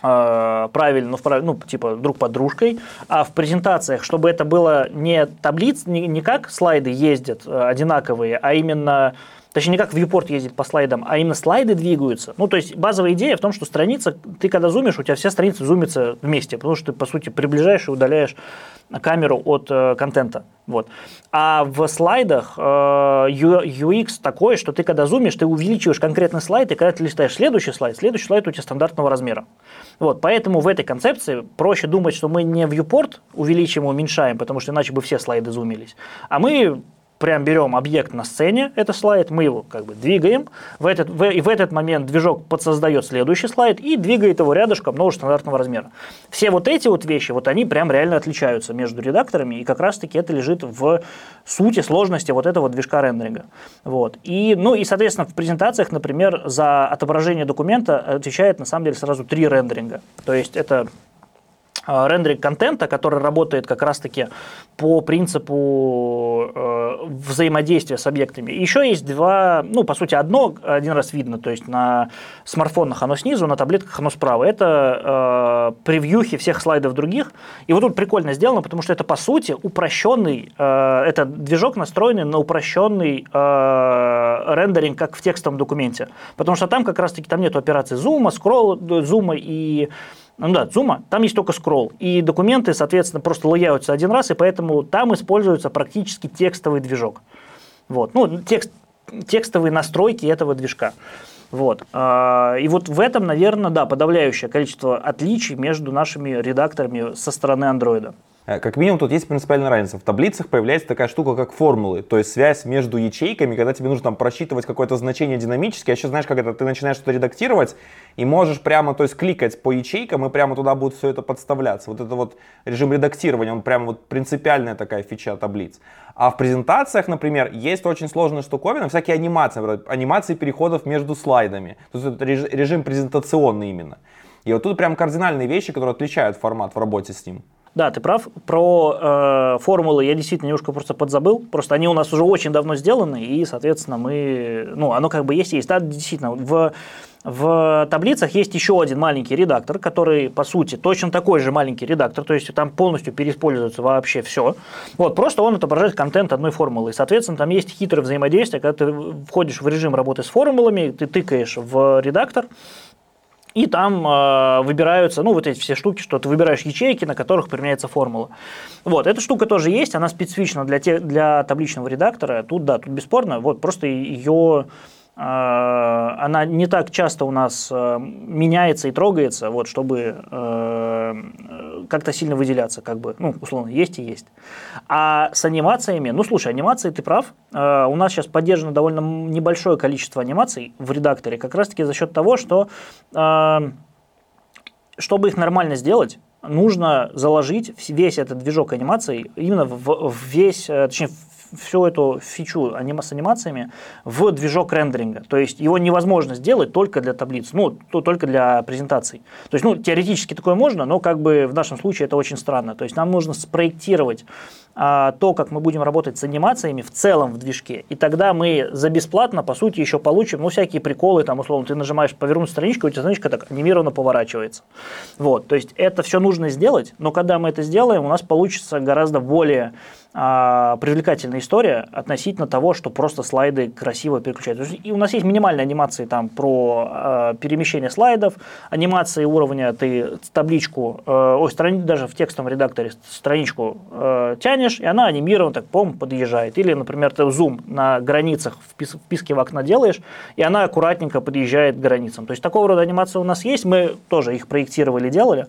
Speaker 2: правильно, ну, ну, типа друг под дружкой, а в презентациях, чтобы это было не таблиц, не, не как слайды ездят э, одинаковые, а именно Точнее, не как viewport ездит по слайдам, а именно слайды двигаются. Ну, то есть базовая идея в том, что страница, ты когда зумишь, у тебя все страницы зумятся вместе, потому что ты, по сути, приближаешь и удаляешь камеру от э, контента. Вот. А в слайдах э, UX такой, что ты когда зумишь, ты увеличиваешь конкретный слайд, и когда ты листаешь следующий слайд, следующий слайд у тебя стандартного размера. Вот. Поэтому в этой концепции проще думать, что мы не viewport увеличим, уменьшаем, потому что иначе бы все слайды зумились, а мы прям берем объект на сцене, это слайд, мы его как бы двигаем, в этот, в, и в этот момент движок подсоздает следующий слайд и двигает его рядышком, но уже стандартного размера. Все вот эти вот вещи, вот они прям реально отличаются между редакторами, и как раз-таки это лежит в сути сложности вот этого движка рендеринга. Вот. И, ну и, соответственно, в презентациях, например, за отображение документа отвечает на самом деле сразу три рендеринга. То есть это рендеринг контента, который работает как раз-таки по принципу э, взаимодействия с объектами. Еще есть два, ну, по сути, одно один раз видно, то есть на смартфонах оно снизу, на таблетках оно справа. Это э, превьюхи всех слайдов других. И вот тут прикольно сделано, потому что это, по сути, упрощенный, э, это движок настроенный на упрощенный э, рендеринг, как в текстовом документе. Потому что там как раз-таки там нет операции зума, скролла, зума и ну да, зума, там есть только скролл. И документы, соответственно, просто лояются один раз, и поэтому там используется практически текстовый движок. Вот. Ну, текст, текстовые настройки этого движка. Вот. А, и вот в этом, наверное, да, подавляющее количество отличий между нашими редакторами со стороны андроида.
Speaker 1: Э, как минимум тут есть принципиальная разница. В таблицах появляется такая штука, как формулы, то есть связь между ячейками, когда тебе нужно там просчитывать какое-то значение динамически, а еще знаешь, как это, ты начинаешь что-то редактировать, и можешь прямо, то есть кликать по ячейкам, и прямо туда будет все это подставляться. Вот это вот режим редактирования, он прямо вот принципиальная такая фича таблиц. А в презентациях, например, есть очень сложная штуковина, всякие анимации, анимации переходов между слайдами. То есть это режим презентационный именно. И вот тут прям кардинальные вещи, которые отличают формат в работе с ним.
Speaker 2: Да, ты прав. Про э, формулы я действительно немножко просто подзабыл. Просто они у нас уже очень давно сделаны, и, соответственно, мы... Ну, оно как бы есть, есть. Да, действительно, в, в таблицах есть еще один маленький редактор, который, по сути, точно такой же маленький редактор, то есть там полностью переиспользуется вообще все. Вот, просто он отображает контент одной формулы. И, соответственно, там есть хитрое взаимодействие, когда ты входишь в режим работы с формулами, ты тыкаешь в редактор, и там э, выбираются, ну, вот эти все штуки, что ты выбираешь ячейки, на которых применяется формула. Вот, эта штука тоже есть, она специфична для, те, для табличного редактора. Тут, да, тут бесспорно, вот, просто ее она не так часто у нас а, меняется и трогается, вот, чтобы а, как-то сильно выделяться, как бы, ну, условно, есть и есть. А с анимациями, ну, слушай, анимации, ты прав, у нас сейчас поддержано довольно небольшое количество анимаций в редакторе, как раз-таки за счет того, что чтобы их нормально сделать, нужно заложить весь этот движок анимации именно в весь, э, точнее, всю эту фичу анима с анимациями в движок рендеринга. То есть его невозможно сделать только для таблиц, ну, то, только для презентаций. То есть, ну, теоретически такое можно, но как бы в нашем случае это очень странно. То есть нам нужно спроектировать то, как мы будем работать с анимациями в целом в движке. И тогда мы за бесплатно, по сути, еще получим, ну, всякие приколы, там, условно, ты нажимаешь повернуть страничку, у тебя страничка так анимированно поворачивается. Вот, то есть это все нужно сделать, но когда мы это сделаем, у нас получится гораздо более а, привлекательная история относительно того, что просто слайды красиво переключают. И у нас есть минимальные анимации там про а, перемещение слайдов, анимации уровня, ты табличку, а, ой, страни, даже в текстовом редакторе страничку а, тянешь, и она анимирована так, пом, подъезжает. Или, например, ты зум на границах в вписке в окна делаешь, и она аккуратненько подъезжает к границам. То есть такого рода анимации у нас есть, мы тоже их проектировали, делали.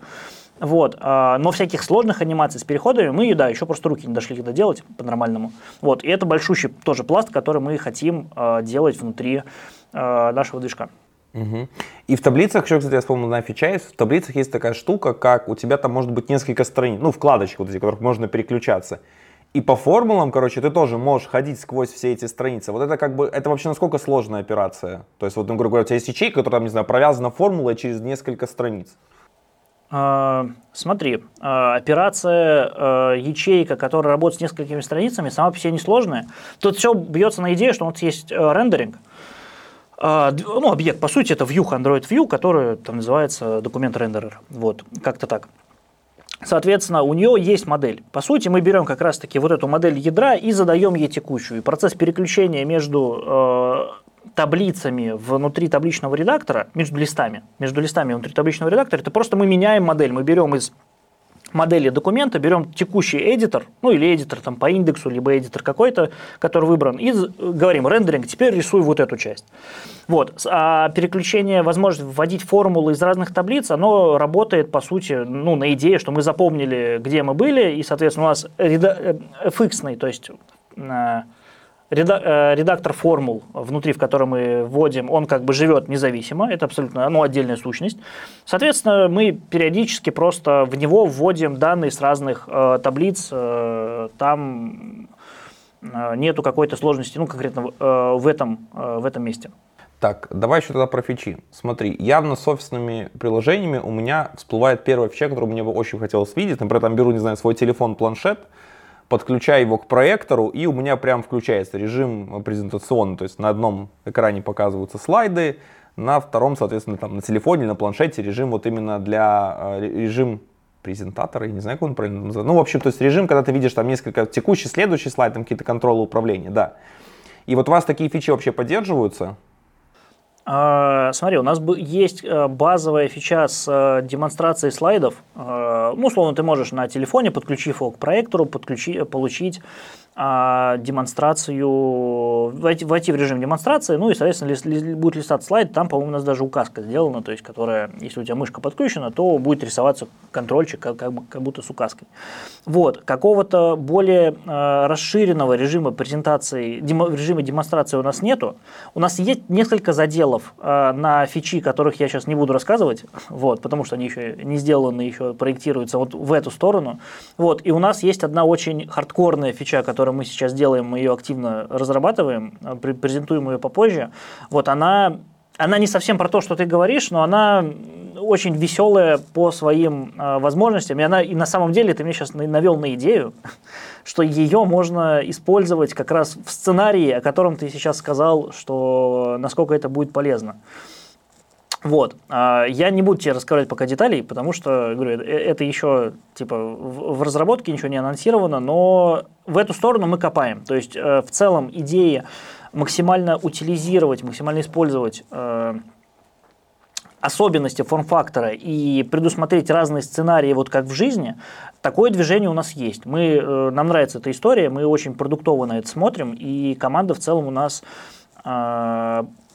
Speaker 2: Вот. А, но всяких сложных анимаций с переходами мы, да, еще просто руки не дошли их доделать по-нормальному. Вот. И это большущий тоже пласт, который мы хотим а, делать внутри а, нашего движка.
Speaker 1: Угу. И в таблицах, еще, кстати, я вспомнил на фича, есть, в таблицах есть такая штука, как у тебя там может быть несколько страниц, ну, вкладочек вот эти, которых можно переключаться. И по формулам, короче, ты тоже можешь ходить сквозь все эти страницы. Вот это как бы, это вообще насколько сложная операция? То есть, вот, ну, грубо говоря, у тебя есть ячейка, которая, там, не знаю, провязана формулой через несколько страниц.
Speaker 2: А, смотри, а, операция а, ячейка, которая работает с несколькими страницами, сама по себе несложная. Тут все бьется на идее, что у нас есть рендеринг. Ну, объект, по сути, это view, Android View, который там называется документ рендерер. Вот, как-то так. Соответственно, у нее есть модель. По сути, мы берем как раз-таки вот эту модель ядра и задаем ей текущую. И процесс переключения между таблицами внутри табличного редактора, между листами, между листами внутри табличного редактора, это просто мы меняем модель, мы берем из модели документа, берем текущий эдитор, ну или эдитор там по индексу, либо эдитор какой-то, который выбран, и говорим рендеринг, теперь рисуй вот эту часть. Вот. А переключение, возможность вводить формулы из разных таблиц, оно работает, по сути, ну, на идее, что мы запомнили, где мы были, и, соответственно, у нас fx, то есть э, Э, редактор формул, внутри в котором мы вводим, он как бы живет независимо, это абсолютно ну, отдельная сущность. Соответственно, мы периодически просто в него вводим данные с разных э, таблиц, э, там э, нету какой-то сложности, ну, конкретно э, в, этом, э, в этом месте.
Speaker 1: Так, давай еще тогда про фичи. Смотри, явно с офисными приложениями у меня всплывает первая фича, которую мне бы очень хотелось видеть. Например, там беру, не знаю, свой телефон, планшет, подключаю его к проектору, и у меня прям включается режим презентационный, то есть на одном экране показываются слайды, на втором, соответственно, там на телефоне, на планшете режим вот именно для э, режим презентатора, я не знаю, как он правильно называется. Ну, в общем, то есть режим, когда ты видишь там несколько текущий, следующий слайд, там какие-то контролы управления, да. И вот у вас такие фичи вообще поддерживаются?
Speaker 2: А, смотри, у нас есть э, базовая фича с э, демонстрацией слайдов. А, ну, условно, ты можешь на телефоне, подключив его к проектору, подключи, получить а, демонстрацию, войти, войти в режим демонстрации, ну и, соответственно, ли, ли, будет листать слайд, там, по-моему, у нас даже указка сделана, то есть, которая, если у тебя мышка подключена, то будет рисоваться контрольчик, как, как, как будто с указкой. Вот, какого-то более э, расширенного режима презентации, демо, режима демонстрации у нас нету. У нас есть несколько заделов э, на фичи, которых я сейчас не буду рассказывать, вот, потому что они еще не сделаны, еще проектируются вот в эту сторону. Вот, и у нас есть одна очень хардкорная фича, которая которую мы сейчас делаем, мы ее активно разрабатываем, э, презентуем ее попозже, вот она, она не совсем про то, что ты говоришь, но она очень веселая по своим э, возможностям. И, она, и на самом деле ты мне сейчас навел на идею, что ее можно использовать как раз в сценарии, о котором ты сейчас сказал, что насколько это будет полезно. Вот. А, я не буду тебе рассказывать пока деталей, потому что, говорю, э, это еще типа в разработке ничего не анонсировано, но в эту сторону мы копаем. То есть э, в целом идея максимально утилизировать, максимально использовать э, особенности форм-фактора и предусмотреть разные сценарии, вот как в жизни, такое движение у нас есть. Мы, нам нравится эта история, мы очень продуктово это смотрим, и команда в целом у нас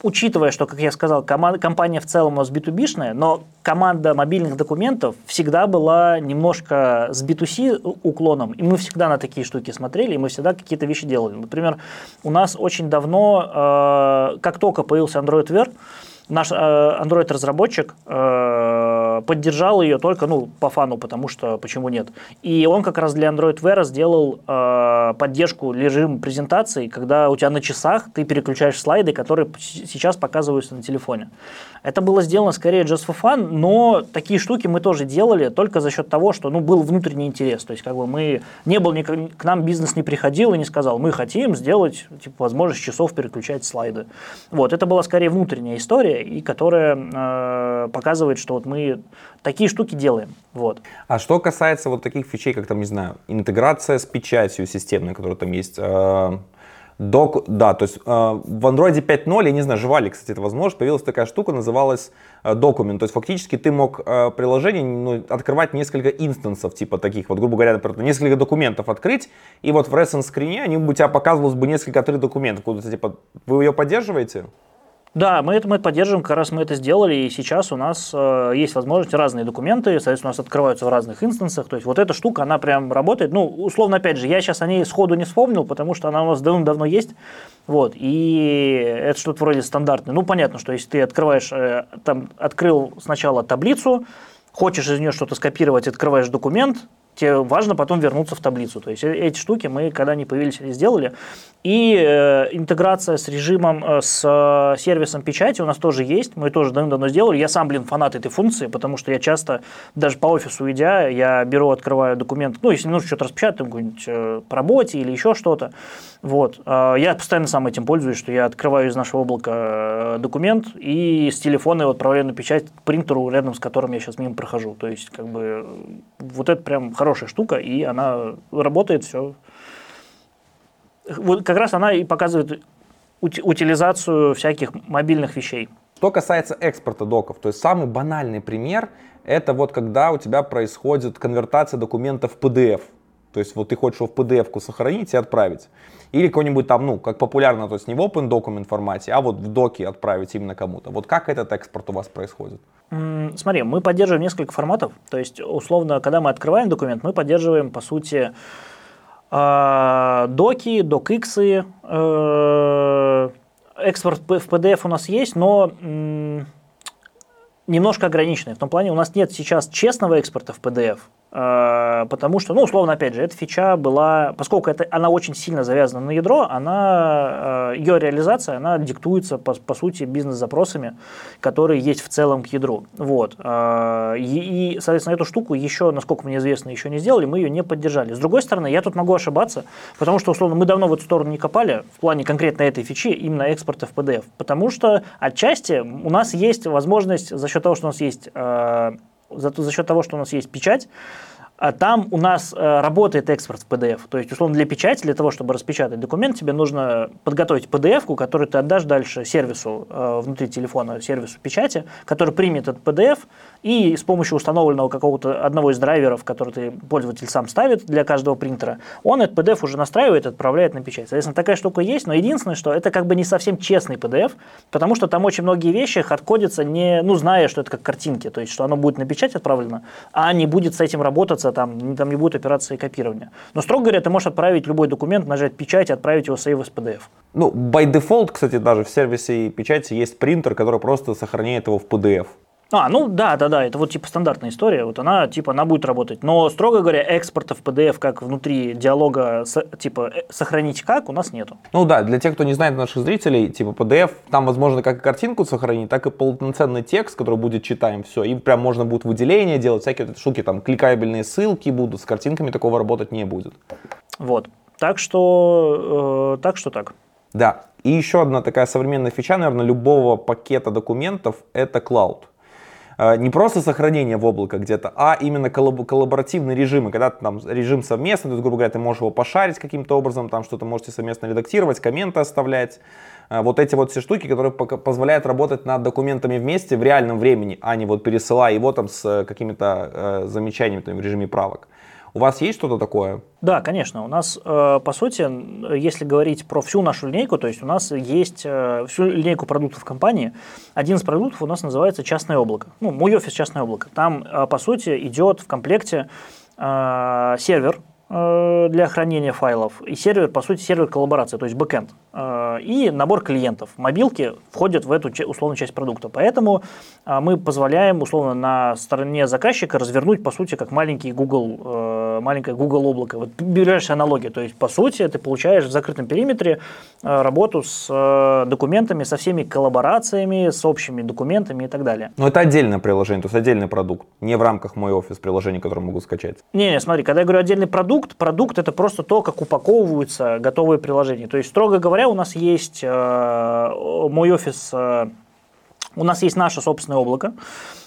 Speaker 2: учитывая, что, как я сказал, команда, компания в целом у нас B2B-шная, но команда мобильных документов всегда была немножко с B2C уклоном, и мы всегда на такие штуки смотрели, и мы всегда какие-то вещи делали. Например, у нас очень давно, э, как только появился Android Wear, наш э, Android-разработчик э, поддержал ее только, ну, по фану, потому что почему нет. И он как раз для Android Wear сделал э, поддержку режима презентации, когда у тебя на часах ты переключаешь слайды, которые сейчас показываются на телефоне. Это было сделано скорее just for fun, но такие штуки мы тоже делали только за счет того, что ну, был внутренний интерес. То есть как бы мы не был, к нам бизнес не приходил и не сказал, мы хотим сделать типа, возможность часов переключать слайды. Вот, это была скорее внутренняя история, и которая э, показывает, что вот мы такие штуки делаем. Вот.
Speaker 1: А что касается вот таких фичей, как там, не знаю, интеграция с печатью системной, которая там есть, э, Док, да, то есть э, в Android 5.0, я не знаю, жива ли, кстати, это возможно, появилась такая штука, называлась э. То есть фактически ты мог э, приложение ну, открывать несколько инстансов, типа таких, вот грубо говоря, например, несколько документов открыть, и вот в REST скрине они у тебя показывалось бы несколько три документов. Куда-то, типа, вы ее поддерживаете?
Speaker 2: Да, мы это, мы поддерживаем, как раз мы это сделали, и сейчас у нас э, есть возможность разные документы, соответственно, у нас открываются в разных инстансах, то есть вот эта штука, она прям работает, ну, условно, опять же, я сейчас о ней сходу не вспомнил, потому что она у нас давно-давно есть, вот, и это что-то вроде стандартное. Ну, понятно, что если ты открываешь, э, там, открыл сначала таблицу, хочешь из нее что-то скопировать, открываешь документ, тебе важно потом вернуться в таблицу. То есть э, эти штуки мы, когда они появились, сделали. И э, интеграция с режимом, э, с э, сервисом печати у нас тоже есть. Мы тоже давно сделали. Я сам, блин, фанат этой функции, потому что я часто, даже по офису идя, я беру, открываю документ. Ну, если нужно что-то распечатать, какой-нибудь э, по работе или еще что-то. Вот. Э, я постоянно сам этим пользуюсь, что я открываю из нашего облака э, документ и с телефона его отправляю на печать к принтеру, рядом с которым я сейчас мимо прохожу. То есть, как бы, вот это прям хорошая штука, и она работает, все. Вот как раз она и показывает утилизацию всяких мобильных вещей.
Speaker 1: Что касается экспорта доков, то есть самый банальный пример, это вот когда у тебя происходит конвертация документа в PDF. То есть вот ты хочешь его в PDF-ку сохранить и отправить. Или какой-нибудь там, ну, как популярно, то есть не в Open Document формате, а вот в доке отправить именно кому-то. Вот как этот экспорт у вас происходит?
Speaker 2: Смотри, мы поддерживаем несколько форматов. То есть, условно, когда мы открываем документ, мы поддерживаем, по сути, а, доки, docx, э, экспорт в PDF у нас есть, но немножко ограниченный. В том плане, у нас нет сейчас честного экспорта в PDF. Э, потому что, ну, условно, опять же, эта фича была, поскольку это, она очень сильно завязана на ядро, она, э, ее реализация, она диктуется, по, по сути, бизнес-запросами, которые есть в целом к ядру. Вот. Э, и, и, соответственно, эту штуку еще, насколько мне известно, еще не сделали, мы ее не поддержали. С другой стороны, я тут могу ошибаться, потому что, условно, мы давно в эту сторону не копали, в плане конкретно этой фичи, именно экспорта в PDF, потому что отчасти у нас есть возможность, за счет того, что у нас есть за, за счет того, что у нас есть печать, а там у нас э, работает экспорт в PDF. То есть, условно, для печати, для того, чтобы распечатать документ, тебе нужно подготовить PDF, которую ты отдашь дальше сервису э, внутри телефона, сервису печати, который примет этот PDF и с помощью установленного какого-то одного из драйверов, который ты, пользователь сам ставит для каждого принтера, он этот PDF уже настраивает и отправляет на печать. Соответственно, такая штука есть, но единственное, что это как бы не совсем честный PDF, потому что там очень многие вещи отходятся не, ну, зная, что это как картинки, то есть, что оно будет на печать отправлено, а не будет с этим работаться, там, там не будет операции копирования. Но, строго говоря, ты можешь отправить любой документ, нажать печать и отправить его save as PDF.
Speaker 1: Ну, by default, кстати, даже в сервисе печати есть принтер, который просто сохраняет его в PDF.
Speaker 2: А, ну да, да, да, это вот типа стандартная история, вот она типа она будет работать. Но строго говоря, экспорта в PDF как внутри диалога с, типа э, сохранить как у нас нету.
Speaker 1: Ну да, для тех, кто не знает наших зрителей, типа PDF, там возможно как и картинку сохранить, так и полноценный текст, который будет читаем все, и прям можно будет выделение делать, всякие вот эти штуки, там кликабельные ссылки будут, с картинками такого работать не будет.
Speaker 2: Вот, так что, э, так что так.
Speaker 1: Да, и еще одна такая современная фича, наверное, любого пакета документов, это Cloud. Э, не просто сохранение в облако где-то, а именно коллаборативные режимы, когда там режим совместный, то есть, грубо говоря, ты можешь его пошарить каким-то образом, там что-то можете совместно редактировать, комменты оставлять. Э, вот эти вот все штуки, которые позволяют работать над документами вместе в реальном времени, а не вот пересылая его там с какими-то э, замечаниями там, в режиме правок. У вас есть что-то такое?
Speaker 2: Да, конечно. У нас, э, по сути, если говорить про всю нашу линейку, то есть у нас есть э, всю линейку продуктов компании. Один из продуктов у нас называется частное облако. Ну, мой офис частное облако. Там, э, по сути, идет в комплекте сервер, для хранения файлов, и сервер, по сути, сервер коллаборации, то есть бэкэнд, э, и набор клиентов. Мобилки входят в эту условную часть продукта. Поэтому э, мы позволяем, условно, на стороне заказчика развернуть, по сути, как маленький Google, маленькое Google облако. Вот ближайшая аналогия. То есть, по сути, ты получаешь в закрытом периметре работу с документами, со всеми коллаборациями, с общими документами и так далее.
Speaker 1: Но это отдельное приложение, то есть отдельный продукт, не в рамках мой офис приложения, которое могу скачать.
Speaker 2: Не, не, смотри, когда я говорю отдельный продукт, продукт. Продукт это просто то, как упаковываются готовые приложения. То есть, строго говоря, у нас есть э, мой офис, э, у нас есть наше собственное облако,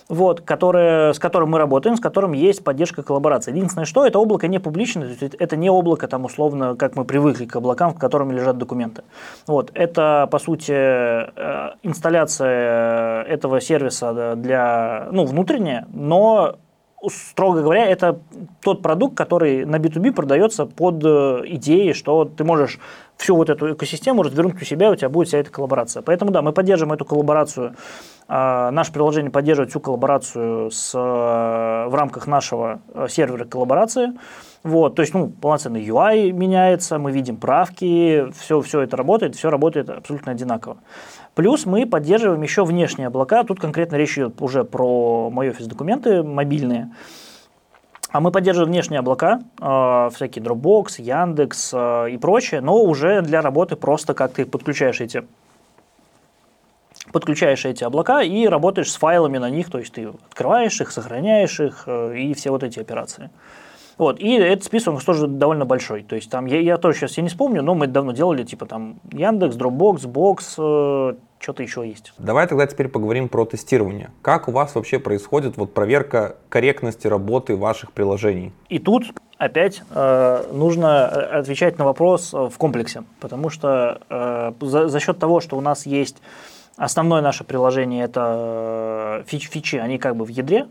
Speaker 2: вот, которое, с которым мы работаем, с которым есть поддержка коллаборации. Единственное, что это облако не публичное, то есть это не облако, там, условно, как мы привыкли к облакам, в которыми лежат документы. Вот, это, по сути, э, инсталляция этого сервиса для, ну, внутренняя, но строго говоря, это тот продукт, который на B2B продается под э, идеей, что ты можешь всю вот эту экосистему развернуть у себя, у тебя будет вся эта коллаборация. Поэтому да, мы поддерживаем эту коллаборацию. А, наше приложение поддерживает всю коллаборацию с, э, в рамках нашего э, сервера коллаборации. Вот, то есть, ну, полноценный UI меняется, мы видим правки, все, все это работает, все работает абсолютно одинаково. Плюс мы поддерживаем еще внешние облака. Тут конкретно речь идет уже про мои офис-документы мобильные. А мы поддерживаем внешние облака, э, всякие Dropbox, Яндекс э, и прочее, но уже для работы просто как ты подключаешь эти подключаешь эти облака и работаешь с файлами на них, то есть ты открываешь их, сохраняешь их э, и все вот эти операции. Вот, и этот список он тоже довольно большой. То есть там, я, я тоже сейчас я не вспомню, но мы давно делали, типа там Яндекс, Dropbox, Box, э, что-то еще есть.
Speaker 1: Давай тогда теперь поговорим про тестирование. Как у вас вообще происходит вот проверка корректности работы ваших приложений?
Speaker 2: И тут опять э, нужно э, отвечать на вопрос э, в комплексе, потому что э, за, за счет того, что у нас есть основное наше приложение это фич, фичи, они как бы в ядре,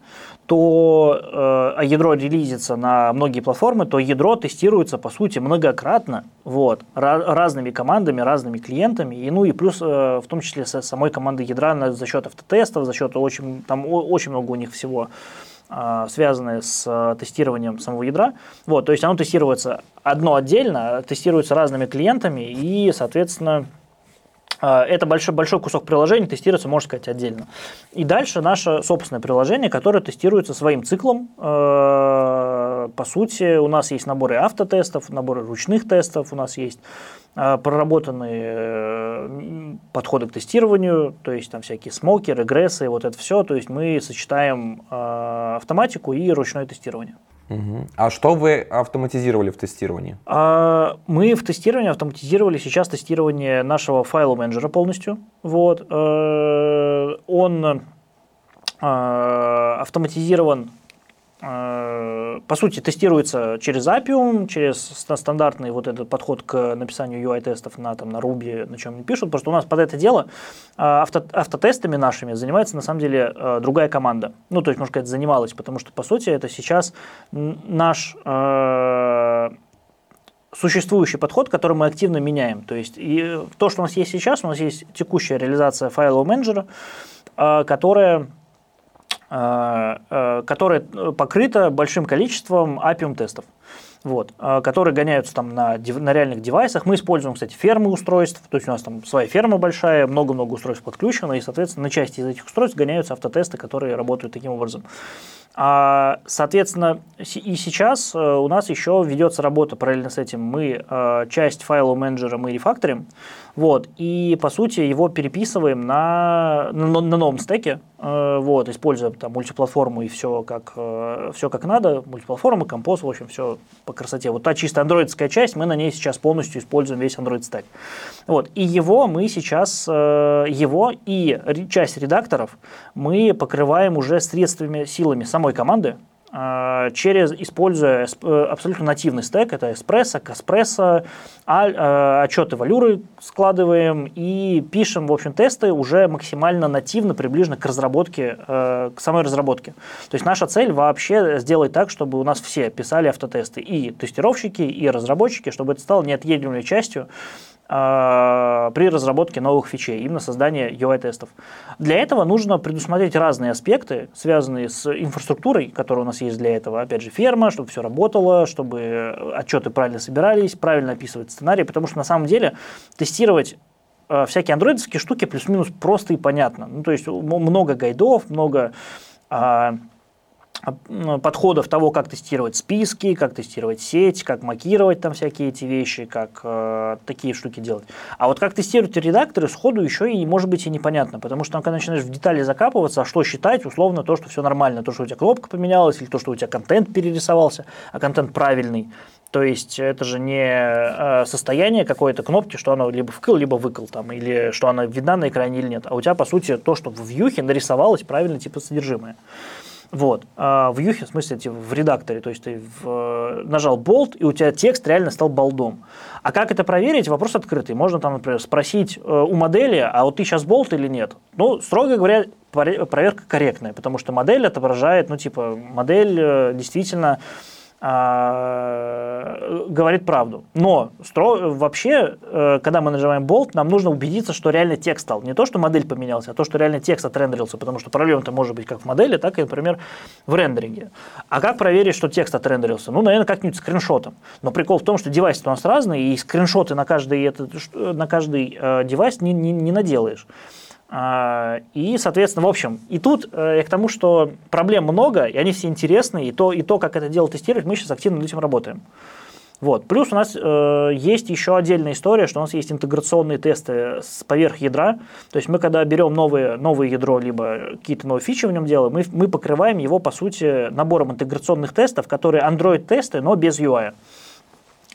Speaker 2: то э, а ядро релизится на многие платформы, то ядро тестируется, по сути, многократно, вот, разными командами, разными клиентами, и, ну и плюс, э, в том числе, с самой командой ядра за счет автотестов, за счет очень, там очень много у них всего э, связанное с э, тестированием самого ядра. Вот, то есть оно тестируется одно отдельно, тестируется разными клиентами, и, соответственно, это большой, большой кусок приложения тестируется, можно сказать, отдельно. И дальше наше собственное приложение, которое тестируется своим циклом. Э, по сути, у нас есть наборы автотестов, наборы ручных тестов, у нас есть э, проработанные э, подходы к тестированию, то есть там всякие смоки, регрессы, вот это все. То есть мы сочетаем автоматику и ручное тестирование.
Speaker 1: Угу. А что вы автоматизировали в тестировании?
Speaker 2: А, мы в тестировании автоматизировали сейчас тестирование нашего файла менеджера полностью. Вот. Э, он э, автоматизирован по сути, тестируется через Appium, через стандартный вот этот подход к написанию UI-тестов на, там, на Ruby, на чем они пишут, потому что у нас под это дело авто, автотестами нашими занимается, на самом деле, другая команда. Ну, то есть, можно сказать, занималась, потому что, по сути, это сейчас наш существующий подход, который мы активно меняем. То есть и то, что у нас есть сейчас, у нас есть текущая реализация файлового менеджера, которая которая покрыта большим количеством Appium тестов вот, которые гоняются там на, на реальных девайсах. Мы используем, кстати, фермы устройств, то есть у нас там своя ферма большая, много-много устройств подключено, и, соответственно, на части из этих устройств гоняются автотесты, которые работают таким образом. А, соответственно, и сейчас э, у нас еще ведется работа параллельно с этим. Мы э, часть файлового менеджера мы рефакторим, вот, и по сути его переписываем на, на, на новом стеке, э, вот, используя там мультиплатформу и все как, все как надо, мультиплатформа, композ, в общем, все по красоте. Вот та чисто андроидская часть, мы на ней сейчас полностью используем весь Android стек. Вот, и его мы сейчас, его и часть редакторов мы покрываем уже средствами, силами самой команды, через, используя э, абсолютно нативный стек, это эспрессо, каспрессо, а, отчеты валюры складываем и пишем, в общем, тесты уже максимально нативно, приближенно к разработке, э, к самой разработке. То есть наша цель вообще сделать так, чтобы у нас все писали автотесты, и тестировщики, и разработчики, чтобы это стало неотъемлемой частью при разработке новых фичей, именно создание UI-тестов. Для этого нужно предусмотреть разные аспекты, связанные с инфраструктурой, которая у нас есть для этого. Опять же, ферма, чтобы все работало, чтобы отчеты правильно собирались, правильно описывать сценарий, потому что на самом деле тестировать а, всякие андроидовские штуки плюс-минус просто и понятно. Ну, то есть много гайдов, много а, подходов того, как тестировать списки, как тестировать сеть, как макировать там всякие эти вещи, как э, такие штуки делать. А вот как тестировать редакторы сходу еще и может быть и непонятно, потому что когда начинаешь в детали закапываться, а что считать, условно то, что все нормально, то, что у тебя кнопка поменялась, или то, что у тебя контент перерисовался, а контент правильный. То есть это же не э, состояние какой-то кнопки, что оно либо вкл, либо выкл, там, или что она видна на экране или нет. А у тебя, по сути, то, что в вьюхе нарисовалось правильно типа содержимое. Вот. А в Юхе, в смысле, в редакторе, то есть ты в, нажал болт, и у тебя текст реально стал болдом. А как это проверить? Вопрос открытый. Можно там, например, спросить э, у модели, а вот ты сейчас болт или нет? Ну, строго говоря, проверка корректная, потому что модель отображает, ну, типа, модель э, действительно а, говорит правду. Но стро, вообще, э, когда мы нажимаем Bolt, нам нужно убедиться, что реально текст стал. Не то, что модель поменялась, а то, что реально текст отрендерился, потому что проблема-то может быть как в модели, так и, например, в рендеринге. А как проверить, что текст отрендерился? Ну, наверное, как-нибудь скриншотом. Но прикол в том, что девайсы у нас разные, и скриншоты на каждый, этот, на каждый э, девайс не, не, не наделаешь. А, и, соответственно, в общем, и тут э, я к тому, что проблем много, и они все интересные, и то, и то как это дело тестировать, мы сейчас активно над этим работаем. Вот. Плюс у нас э, есть еще отдельная история, что у нас есть интеграционные тесты с поверх ядра. То есть мы когда берем новые, новое ядро, либо какие-то новые фичи в нем делаем, мы, мы покрываем его, по сути, набором интеграционных тестов, которые Android-тесты, но без UI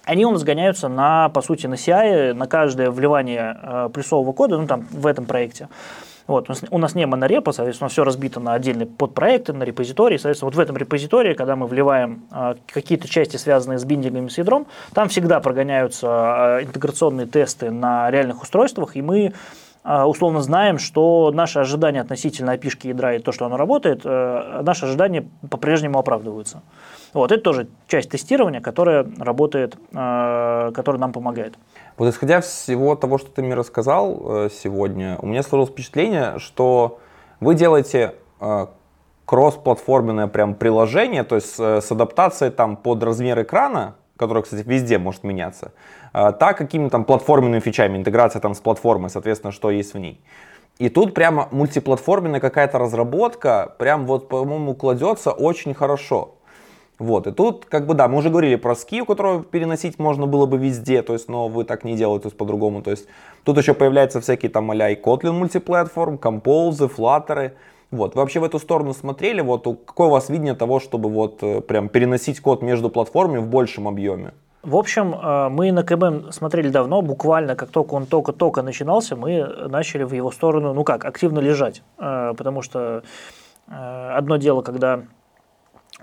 Speaker 2: они у нас гоняются на, по сути, на CI, на каждое вливание э, плюсового кода, ну там в этом проекте. Вот, у, нас, у нас не монорепо, соответственно, все разбито на отдельные подпроекты, на репозитории. Соответственно, вот в этом репозитории, когда мы вливаем э, какие-то части, связанные с биндингами с ядром, там всегда прогоняются э, интеграционные тесты на реальных устройствах, и мы э, условно знаем, что наши ожидания относительно опишки ядра и то, что оно работает, э, наши ожидания по-прежнему оправдываются. Вот, это тоже часть тестирования, которая работает, э, которая нам помогает.
Speaker 1: Вот исходя всего того, что ты мне рассказал э, сегодня, у меня сложилось впечатление, что вы делаете э, кросс-платформенное прям приложение, то есть с адаптацией там под размер экрана, который, кстати, везде может меняться, так какими-то там платформенными фичами, интеграция там с платформой, соответственно, что есть в ней. И тут прямо мультиплатформенная какая-то разработка, прям вот, по-моему, кладется очень хорошо. Вот, и тут, как бы, да, мы уже говорили про ски, у которого переносить можно было бы везде, то есть, но вы так не делаете, по-другому, то есть, тут еще появляются всякие там а и Kotlin мультиплатформ, Compose, Flutter, вот, вы вообще в эту сторону смотрели, вот, какое у вас видение того, чтобы вот э, прям переносить код между платформами в большем объеме?
Speaker 2: В общем, э, мы на КБ смотрели давно, буквально как только он только-только начинался, мы начали в его сторону, ну как, активно лежать, э, потому что одно дело, когда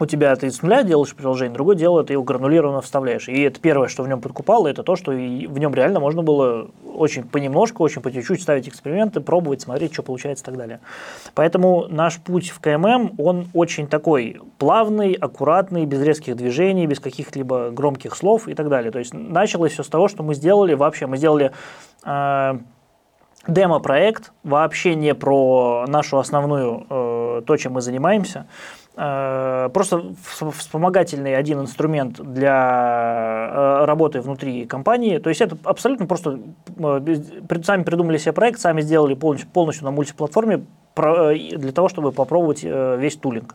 Speaker 2: у тебя ты с нуля делаешь приложение, другое дело ты его гранулированно вставляешь. И это первое, что в нем подкупало, это то, что в нем реально можно было очень понемножку, очень по чуть-чуть ставить эксперименты, пробовать, смотреть, что получается и так далее. Поэтому наш путь в КММ, он очень такой плавный, аккуратный, без резких движений, без каких-либо громких слов и так далее. То есть началось все с того, что мы сделали вообще, мы сделали э, демо-проект, вообще не про нашу основную, э, то, чем мы занимаемся, просто вспомогательный один инструмент для э, работы внутри компании. То есть это абсолютно просто э, сами придумали себе проект, сами сделали полностью, полностью на мультиплатформе для того, чтобы попробовать весь тулинг.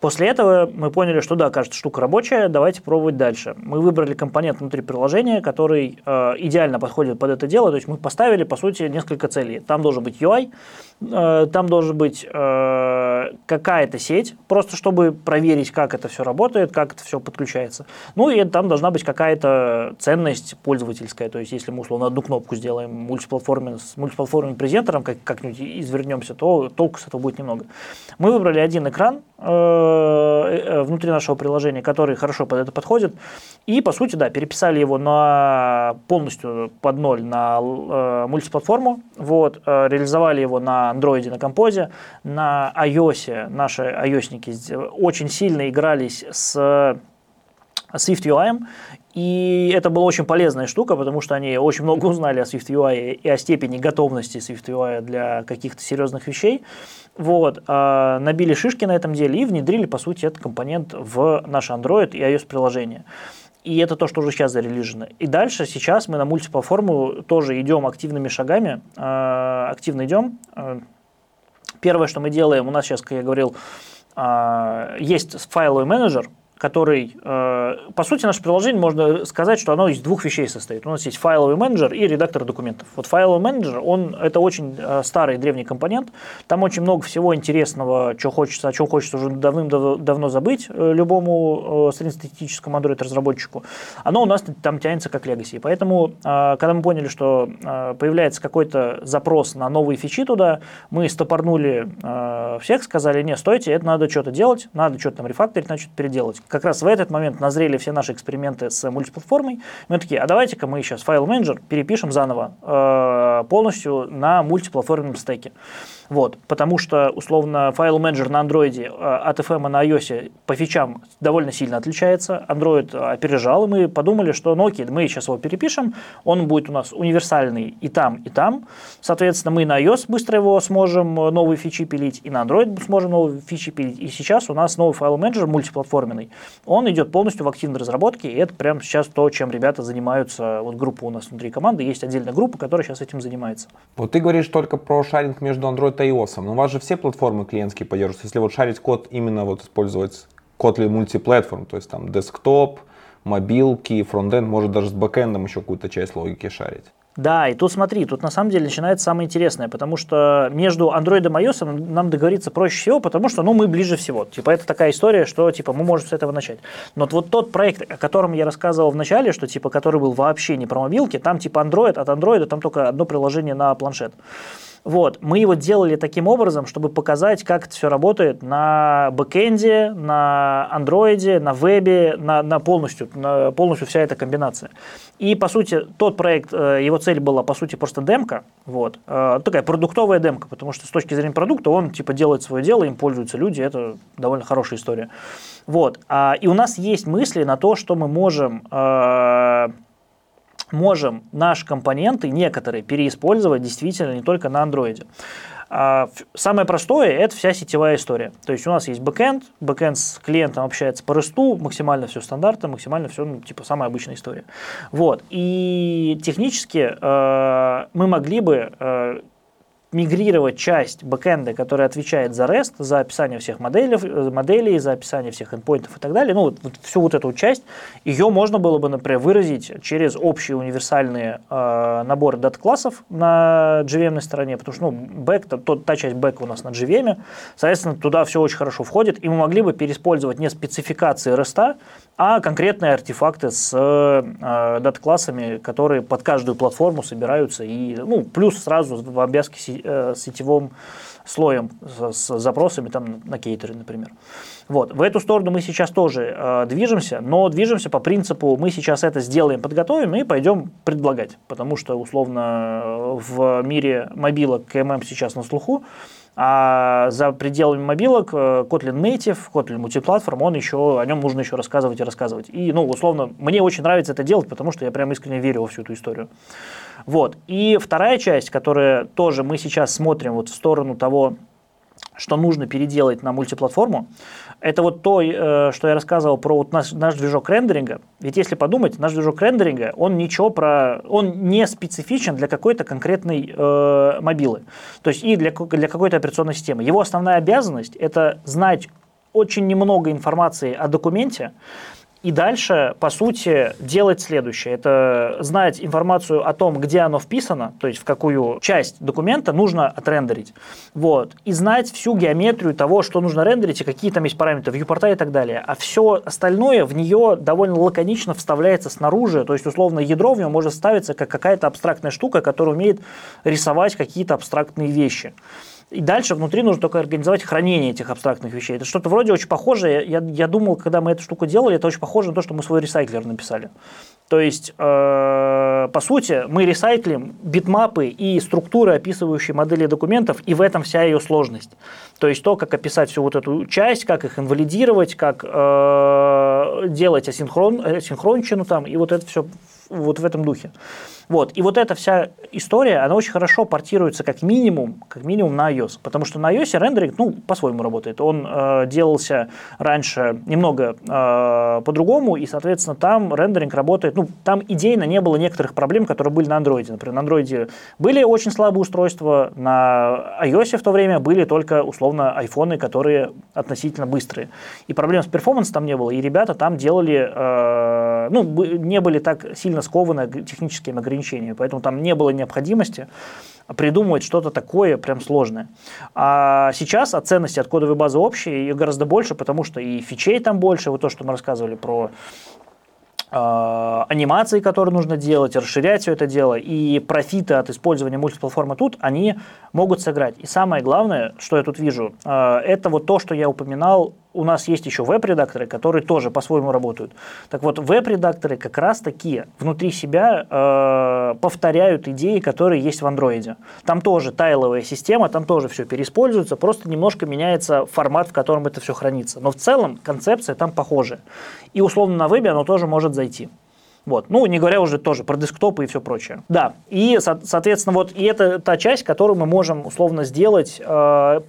Speaker 2: После этого мы поняли, что да, кажется, штука рабочая, давайте пробовать дальше. Мы выбрали компонент внутри приложения, который э, идеально подходит под это дело. То есть мы поставили, по сути, несколько целей. Там должен быть UI, э, там должен быть э, какая-то сеть, просто чтобы проверить, как это все работает, как это все подключается. Ну и там должна быть какая-то ценность пользовательская. То есть если мы, условно, одну кнопку сделаем мультиплатформенным, с мультиплатформенным презентером, как, как-нибудь извернемся, то толку с этого будет немного. Мы выбрали один экран, внутри нашего приложения, который хорошо под это подходит. И, по сути, да, переписали его на полностью под ноль на э, мультиплатформу. Вот, э, реализовали его на Android, на Композе. На iOS наши iOSники очень сильно игрались с Swift UI, и это была очень полезная штука, потому что они очень много узнали о Swift UI и о степени готовности Swift UI для каких-то серьезных вещей. Вот, э, набили шишки на этом деле и внедрили, по сути, этот компонент в наш Android и iOS приложение. И это то, что уже сейчас зарелижено. И дальше, сейчас мы на мультиплатформу тоже идем активными шагами, э, активно идем. Э, первое, что мы делаем, у нас сейчас, как я говорил, есть файловый менеджер, который, э, по сути, наше приложение, можно сказать, что оно из двух вещей состоит. У нас есть файловый менеджер и редактор документов. Вот файловый менеджер, он, это очень э, старый древний компонент, там очень много всего интересного, что хочется, о чем хочется уже давным-давно забыть э, любому среднестатистическому Android-разработчику. Оно у нас там тянется как legacy. Поэтому, когда мы поняли, что появляется какой-то запрос на новые фичи туда, мы стопорнули всех, сказали, не, стойте, это надо что-то делать, надо что-то там рефакторить, значит, переделать как раз в этот момент назрели все наши эксперименты с мультиплатформой. Мы такие, а давайте-ка мы сейчас файл менеджер перепишем заново э, полностью на мультиплатформенном стеке. Вот, потому что, условно, файл менеджер на Android э, от FM на iOS по фичам довольно сильно отличается. Android опережал, и мы подумали, что ну окей, мы сейчас его перепишем, он будет у нас универсальный и там, и там. Соответственно, мы на iOS быстро его сможем э, новые фичи пилить, и на Android сможем новые фичи пилить. И сейчас у нас новый файл менеджер мультиплатформенный. Он идет полностью в активной разработке, и это прямо сейчас то, чем ребята занимаются. Вот группа у нас внутри команды, есть отдельная группа, которая сейчас этим занимается.
Speaker 1: Вот ты говоришь только про шаринг между Android и iOS. Но у вас же все платформы клиентские поддерживаются. Если вот шарить код, именно вот использовать или мультиплатформ, то есть там десктоп, мобилки, фронтенд, может даже с бэкэндом еще какую-то часть логики шарить.
Speaker 2: Да, и тут смотри, тут на самом деле начинается самое интересное, потому что между Android и iOS нам договориться проще всего, потому что ну, мы ближе всего. Типа это такая история, что типа мы можем с этого начать. Но вот тот проект, о котором я рассказывал в начале, что типа который был вообще не про мобилки, там типа Android, от Android там только одно приложение на планшет. Вот, мы его делали таким образом, чтобы показать, как это все работает на бэкэнде, на андроиде, на вебе, на, на полностью, на полностью вся эта комбинация. И, по сути, тот проект, э, его цель была, по сути, просто демка, вот, э, такая продуктовая демка, потому что с точки зрения продукта он, типа, делает свое дело, им пользуются люди, это довольно хорошая история. Вот, а, и у нас есть мысли на то, что мы можем э, можем наши компоненты, некоторые, переиспользовать действительно не только на андроиде. А, самое простое – это вся сетевая история. То есть у нас есть бэкэнд, бэкэнд с клиентом общается по REST у, максимально все стандартно, максимально все, ну, типа, самая обычная история. Вот. И технически э, мы могли бы э, мигрировать часть бэкэнда, которая отвечает за REST, за описание всех моделей, э, моделей за описание всех endpointов и так далее, ну вот, вот всю вот эту часть, ее можно было бы, например, выразить через общие универсальные э, наборы дат-классов на JVM стороне, потому что ну, бэк, то, та часть бэка у нас на JVM, соответственно, туда все очень хорошо входит, и мы могли бы переиспользовать не спецификации REST, а конкретные артефакты с э, дат-классами, которые под каждую платформу собираются, и ну, плюс сразу в обвязке э, сетевым слоем с, с запросами там, на кейтеры, например. Вот. В эту сторону мы сейчас тоже э, движемся, но движемся по принципу, мы сейчас это сделаем, подготовим и пойдем предлагать, потому что условно в мире мобилок КММ сейчас на слуху, а за пределами мобилок э, Kotlin Native, Kotlin Multiplatform, он еще, о нем нужно еще рассказывать и рассказывать. И, ну, условно, мне очень нравится это делать, потому что я прям искренне верю во всю эту историю. Вот. И вторая часть, которая тоже мы сейчас смотрим вот в сторону того, что нужно переделать на мультиплатформу, это вот то, э, что я рассказывал про вот наш, наш движок рендеринга. Ведь если подумать, наш движок рендеринга, он ничего про, он не специфичен для какой-то конкретной э, мобилы, то есть и для, для какой-то операционной системы. Его основная обязанность это знать очень немного информации о документе, и дальше, по сути, делать следующее. Это знать информацию о том, где оно вписано, то есть в какую часть документа нужно отрендерить. Вот. И знать всю геометрию того, что нужно рендерить, и какие там есть параметры, вьюпорта и так далее. А все остальное в нее довольно лаконично вставляется снаружи. То есть, условно, ядро в нем может ставиться как какая-то абстрактная штука, которая умеет рисовать какие-то абстрактные вещи. И дальше внутри нужно только организовать хранение этих абстрактных вещей. Это что-то вроде очень похожее. Я, я думал, когда мы эту штуку делали, это очень похоже на то, что мы свой ресайклер написали. То есть, э, по сути, мы ресайклим битмапы и структуры, описывающие модели документов, и в этом вся ее сложность. То есть то, как описать всю вот эту часть, как их инвалидировать, как э, делать асинхрон, асинхронщину там, и вот это все вот в этом духе. Вот. И вот эта вся история, она очень хорошо портируется как минимум, как минимум на iOS. Потому что на iOS рендеринг, ну, по-своему работает. Он э, делался раньше немного э, по-другому, и, соответственно, там рендеринг работает, ну, там идейно не было некоторых проблем, которые были на Android. Например, на Android были очень слабые устройства, на iOS в то время были только, условно, айфоны, которые относительно быстрые. И проблем с перформансом там не было, и ребята там делали, э, ну, не были так сильно скованы техническими ограничениями ограничения, поэтому там не было необходимости придумывать что-то такое прям сложное. А сейчас от ценности от кодовой базы общей ее гораздо больше, потому что и фичей там больше, вот то, что мы рассказывали про э, анимации, которые нужно делать, расширять все это дело, и профиты от использования мультиплатформы тут, они могут сыграть. И самое главное, что я тут вижу, э, это вот то, что я упоминал у нас есть еще веб-редакторы, которые тоже по-своему работают. Так вот, веб-редакторы как раз таки внутри себя э, повторяют идеи, которые есть в андроиде. Там тоже тайловая система, там тоже все переиспользуется, просто немножко меняется формат, в котором это все хранится. Но в целом концепция там похожая. И условно на вебе оно тоже может зайти. Вот. Ну, не говоря уже тоже про десктопы и все прочее. Да, и, соответственно, вот и это та часть, которую мы можем условно сделать э,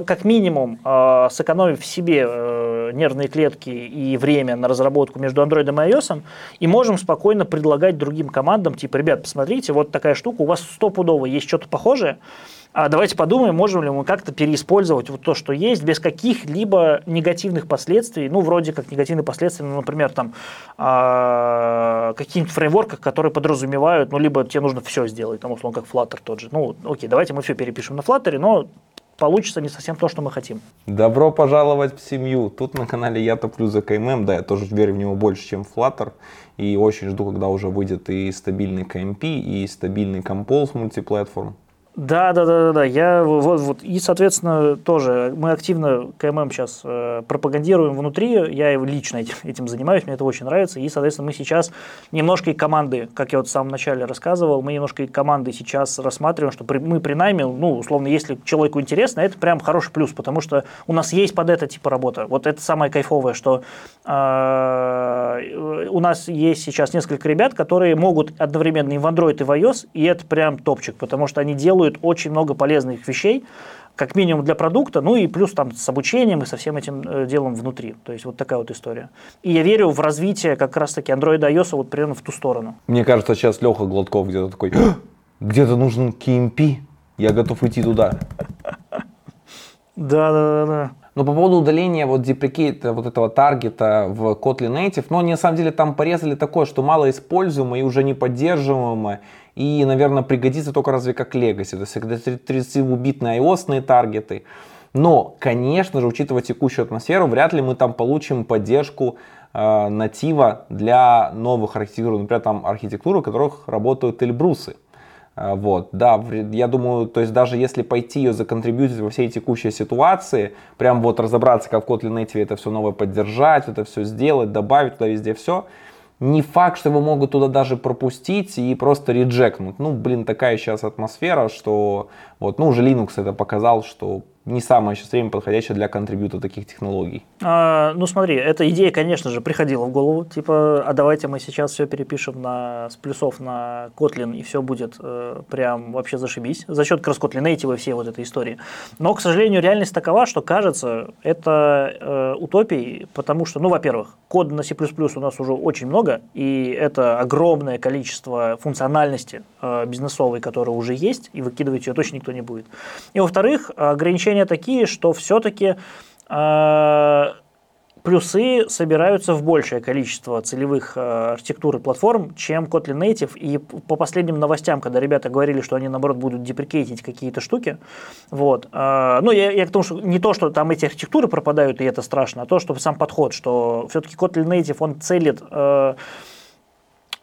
Speaker 2: как минимум э, сэкономив себе э, нервные клетки и время на разработку между Android и iOS, и можем спокойно предлагать другим командам, типа, ребят, посмотрите, вот такая штука, у вас стопудово есть что-то похожее, а давайте подумаем, можем ли мы как-то переиспользовать вот то, что есть, без каких-либо негативных последствий, ну, вроде как негативные последствия, ну, например, там, э, каких-нибудь фреймворках, которые подразумевают, ну, либо тебе нужно все сделать, там, условно, как Flutter тот же. Ну, окей, давайте мы все перепишем на Flutter, но получится не совсем то, что мы хотим.
Speaker 1: Добро пожаловать в семью. Тут на канале Я топлю за КММ, да, я тоже верю в него больше, чем в Flutter. И очень жду, когда уже выйдет и стабильный KMP, и стабильный Compose мультиплатформ.
Speaker 2: Да, да, да, да, да. Я вот, вот и, соответственно, тоже мы активно КММ сейчас э, пропагандируем внутри. Я лично этим, этим занимаюсь, мне это очень нравится. И, соответственно, мы сейчас немножко и команды, как я вот в самом начале рассказывал, мы немножко и команды сейчас рассматриваем, что при, мы при найме, ну, условно, если человеку интересно, это прям хороший плюс, потому что у нас есть под это типа работа. Вот это самое кайфовое, что э, у нас есть сейчас несколько ребят, которые могут одновременно и в Android, и в iOS, и это прям топчик, потому что они делают делают очень много полезных вещей, как минимум для продукта, ну и плюс там с обучением и со всем этим э, делом внутри. То есть вот такая вот история. И я верю в развитие как раз-таки Android и iOS вот примерно в ту сторону.
Speaker 1: Мне кажется, сейчас Леха Гладков где-то такой, где-то нужен KMP, я готов идти туда.
Speaker 2: Да, да, да, да.
Speaker 1: Но по поводу удаления вот деприкейта, вот этого таргета в Kotlin Native, но на самом деле там порезали такое, что мало используемо и уже не поддерживаемо, и, наверное, пригодится только разве как Legacy, то есть когда 32-битные iOS таргеты. Но, конечно же, учитывая текущую атмосферу, вряд ли мы там получим поддержку э, натива для новых архитектур, например, там архитектуры, в которых работают эльбрусы. А, вот, да, я думаю, то есть даже если пойти ее законтрибьютить во всей текущей ситуации, прям вот разобраться, как в Kotlin Native это все новое поддержать, это все сделать, добавить туда везде все, не факт, что его могут туда даже пропустить и просто реджекнуть. Ну, блин, такая сейчас атмосфера, что вот, ну, уже Linux это показал, что не самое сейчас время подходящее для контрибьюта таких технологий.
Speaker 2: А, ну смотри, эта идея, конечно же, приходила в голову, типа, а давайте мы сейчас все перепишем на, с плюсов на Kotlin, и все будет э, прям вообще зашибись, за счет как Kotlin Native и всей вот этой истории. Но, к сожалению, реальность такова, что кажется, это э, утопией, потому что, ну, во-первых, кода на C++ у нас уже очень много, и это огромное количество функциональности э, бизнесовой, которая уже есть, и выкидывать ее точно никто не будет. И, во-вторых, ограничение ощущения такие, что все-таки э, плюсы собираются в большее количество целевых э, архитектур и платформ, чем Kotlin Native. И по последним новостям, когда ребята говорили, что они, наоборот, будут деприкейтить какие-то штуки, вот. Э, ну, я, я к тому, что не то, что там эти архитектуры пропадают, и это страшно, а то, что сам подход, что все-таки Kotlin Native, он целит... Э,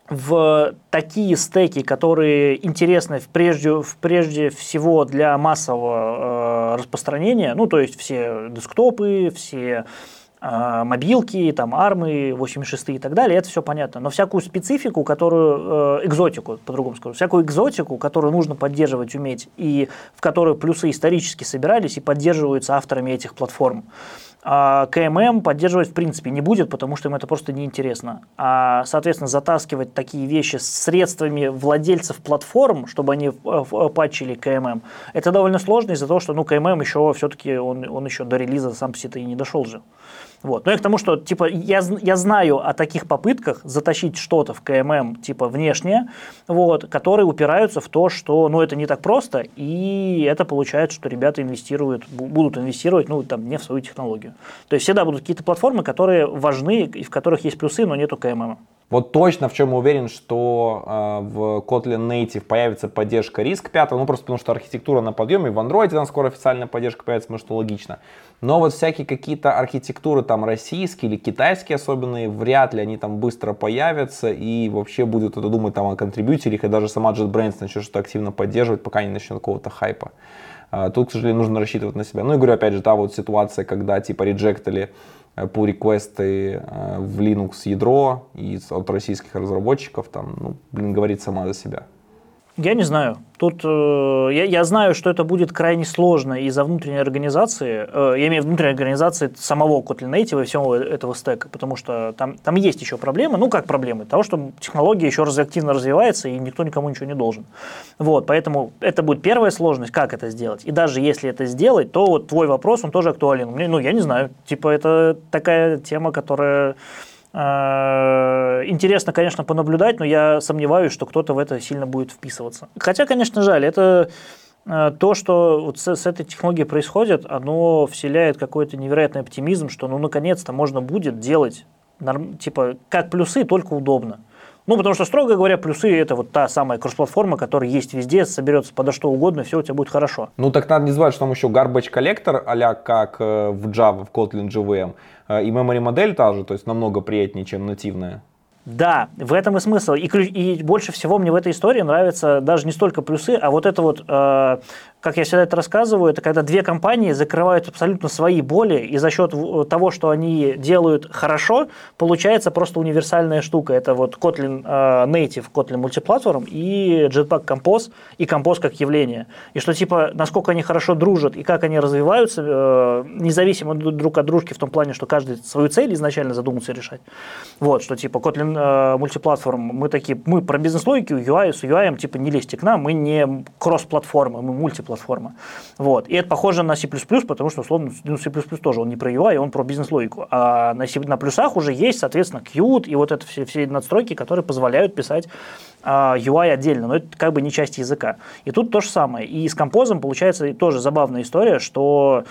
Speaker 2: в такие стеки, которые интересны прежде, прежде всего для массового э, распространения, ну, то есть все десктопы, все э, мобилки, там, армы, 86 и так далее, это все понятно. Но всякую специфику, которую, э, экзотику, по-другому скажу, всякую экзотику, которую нужно поддерживать, уметь, и в которую плюсы исторически собирались и поддерживаются авторами этих платформ, а КММ поддерживать в принципе не будет, потому что им это просто неинтересно. А, соответственно, затаскивать такие вещи с средствами владельцев платформ, чтобы они патчили КММ, это довольно сложно из-за того, что ну, КММ еще все-таки он, он еще до релиза сам по себе и не дошел же. Вот. Но я к тому, что типа я, я знаю о таких попытках затащить что-то в КММ типа внешнее, вот, которые упираются в то, что ну, это не так просто, и это получается, что ребята инвестируют, будут инвестировать ну, там, не в свою технологию. То есть всегда будут какие-то платформы, которые важны, и в которых есть плюсы, но нету КММ.
Speaker 1: Вот точно в чем я уверен, что э, в Kotlin Native появится поддержка риск 5, ну просто потому что архитектура на подъеме, в Android там скоро официальная поддержка появится, может, что логично. Но вот всякие какие-то архитектуры там российские или китайские особенные, вряд ли они там быстро появятся и вообще будут это думать там о контрибьютерах, и даже сама JetBrains начнет что-то активно поддерживать, пока не начнет какого-то хайпа. А, тут, к сожалению, нужно рассчитывать на себя. Ну и говорю, опять же, та вот ситуация, когда типа реджектали pull реквесты э, в Linux ядро и от российских разработчиков, там, ну, блин, говорит сама за себя.
Speaker 2: Я не знаю. Тут э, я, я знаю, что это будет крайне сложно из-за внутренней организации. Э, я имею в виду внутренней организации самого Kotlin Native и всего этого стека, потому что там, там есть еще проблемы. Ну, как проблемы? Того, что технология еще раз активно развивается, и никто никому ничего не должен. Вот, поэтому это будет первая сложность, как это сделать. И даже если это сделать, то вот твой вопрос, он тоже актуален. Ну, я не знаю. Типа, это такая тема, которая интересно, конечно, понаблюдать, но я сомневаюсь, что кто-то в это сильно будет вписываться. Хотя, конечно, жаль, это э, то, что вот с, с этой технологией происходит, оно вселяет какой-то невероятный оптимизм, что ну наконец-то можно будет делать норм, типа как плюсы, только удобно. Ну, потому что, строго говоря, плюсы – это вот та самая кросс-платформа, которая есть везде, соберется подо что угодно, все у тебя будет хорошо.
Speaker 1: Ну, так надо не забывать, что там еще garbage коллектор, а как э, в Java, в Kotlin JVM, э, и memory модель та же, то есть намного приятнее, чем нативная.
Speaker 2: Да, в этом и смысл. И, и больше всего мне в этой истории нравятся даже не столько плюсы, а вот это вот э, как я всегда это рассказываю, это когда две компании закрывают абсолютно свои боли, и за счет того, что они делают хорошо, получается просто универсальная штука. Это вот Kotlin uh, Native, Kotlin Multiplatform и Jetpack Compose, и Compose как явление. И что типа, насколько они хорошо дружат и как они развиваются, uh, независимо друг от дружки в том плане, что каждый свою цель изначально задумался решать. Вот, что типа Kotlin Multiplatform, мы такие, мы про бизнес-логику, UI, с UI, типа не лезьте к нам, мы не кросс-платформа, мы мультиплатформа платформа. Вот. И это похоже на C++, потому что, условно, ну, C++ тоже он не про UI, он про бизнес-логику. А на, C, на плюсах уже есть, соответственно, Qt и вот это все, все надстройки, которые позволяют писать а, UI отдельно, но это как бы не часть языка. И тут то же самое. И с композом получается тоже забавная история, что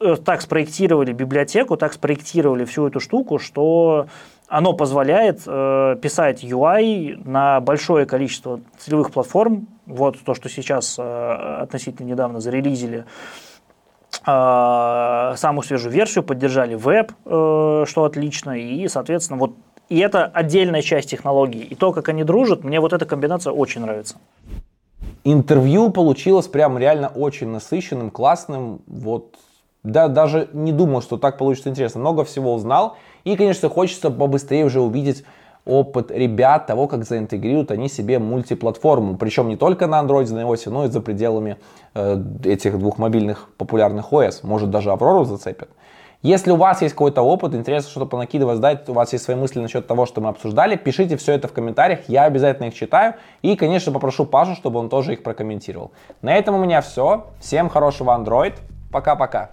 Speaker 2: э, так спроектировали библиотеку, так спроектировали всю эту штуку, что оно позволяет э, писать UI на большое количество целевых платформ. Вот то, что сейчас э, относительно недавно зарелизили э, самую свежую версию, поддержали веб, э, что отлично, и, соответственно, вот и это отдельная часть технологии. И то, как они дружат, мне вот эта комбинация очень нравится.
Speaker 1: интервью получилось прям реально очень насыщенным, классным. Вот да, даже не думал, что так получится интересно. Много всего узнал. И, конечно, хочется побыстрее уже увидеть опыт ребят того, как заинтегрируют они себе мультиплатформу. Причем не только на Android, на iOS, но и за пределами э, этих двух мобильных популярных OS. Может, даже Аврору зацепят. Если у вас есть какой-то опыт, интересно что-то понакидывать, сдать, у вас есть свои мысли насчет того, что мы обсуждали, пишите все это в комментариях, я обязательно их читаю. И, конечно, попрошу Пашу, чтобы он тоже их прокомментировал. На этом у меня все. Всем хорошего Android. Пока-пока.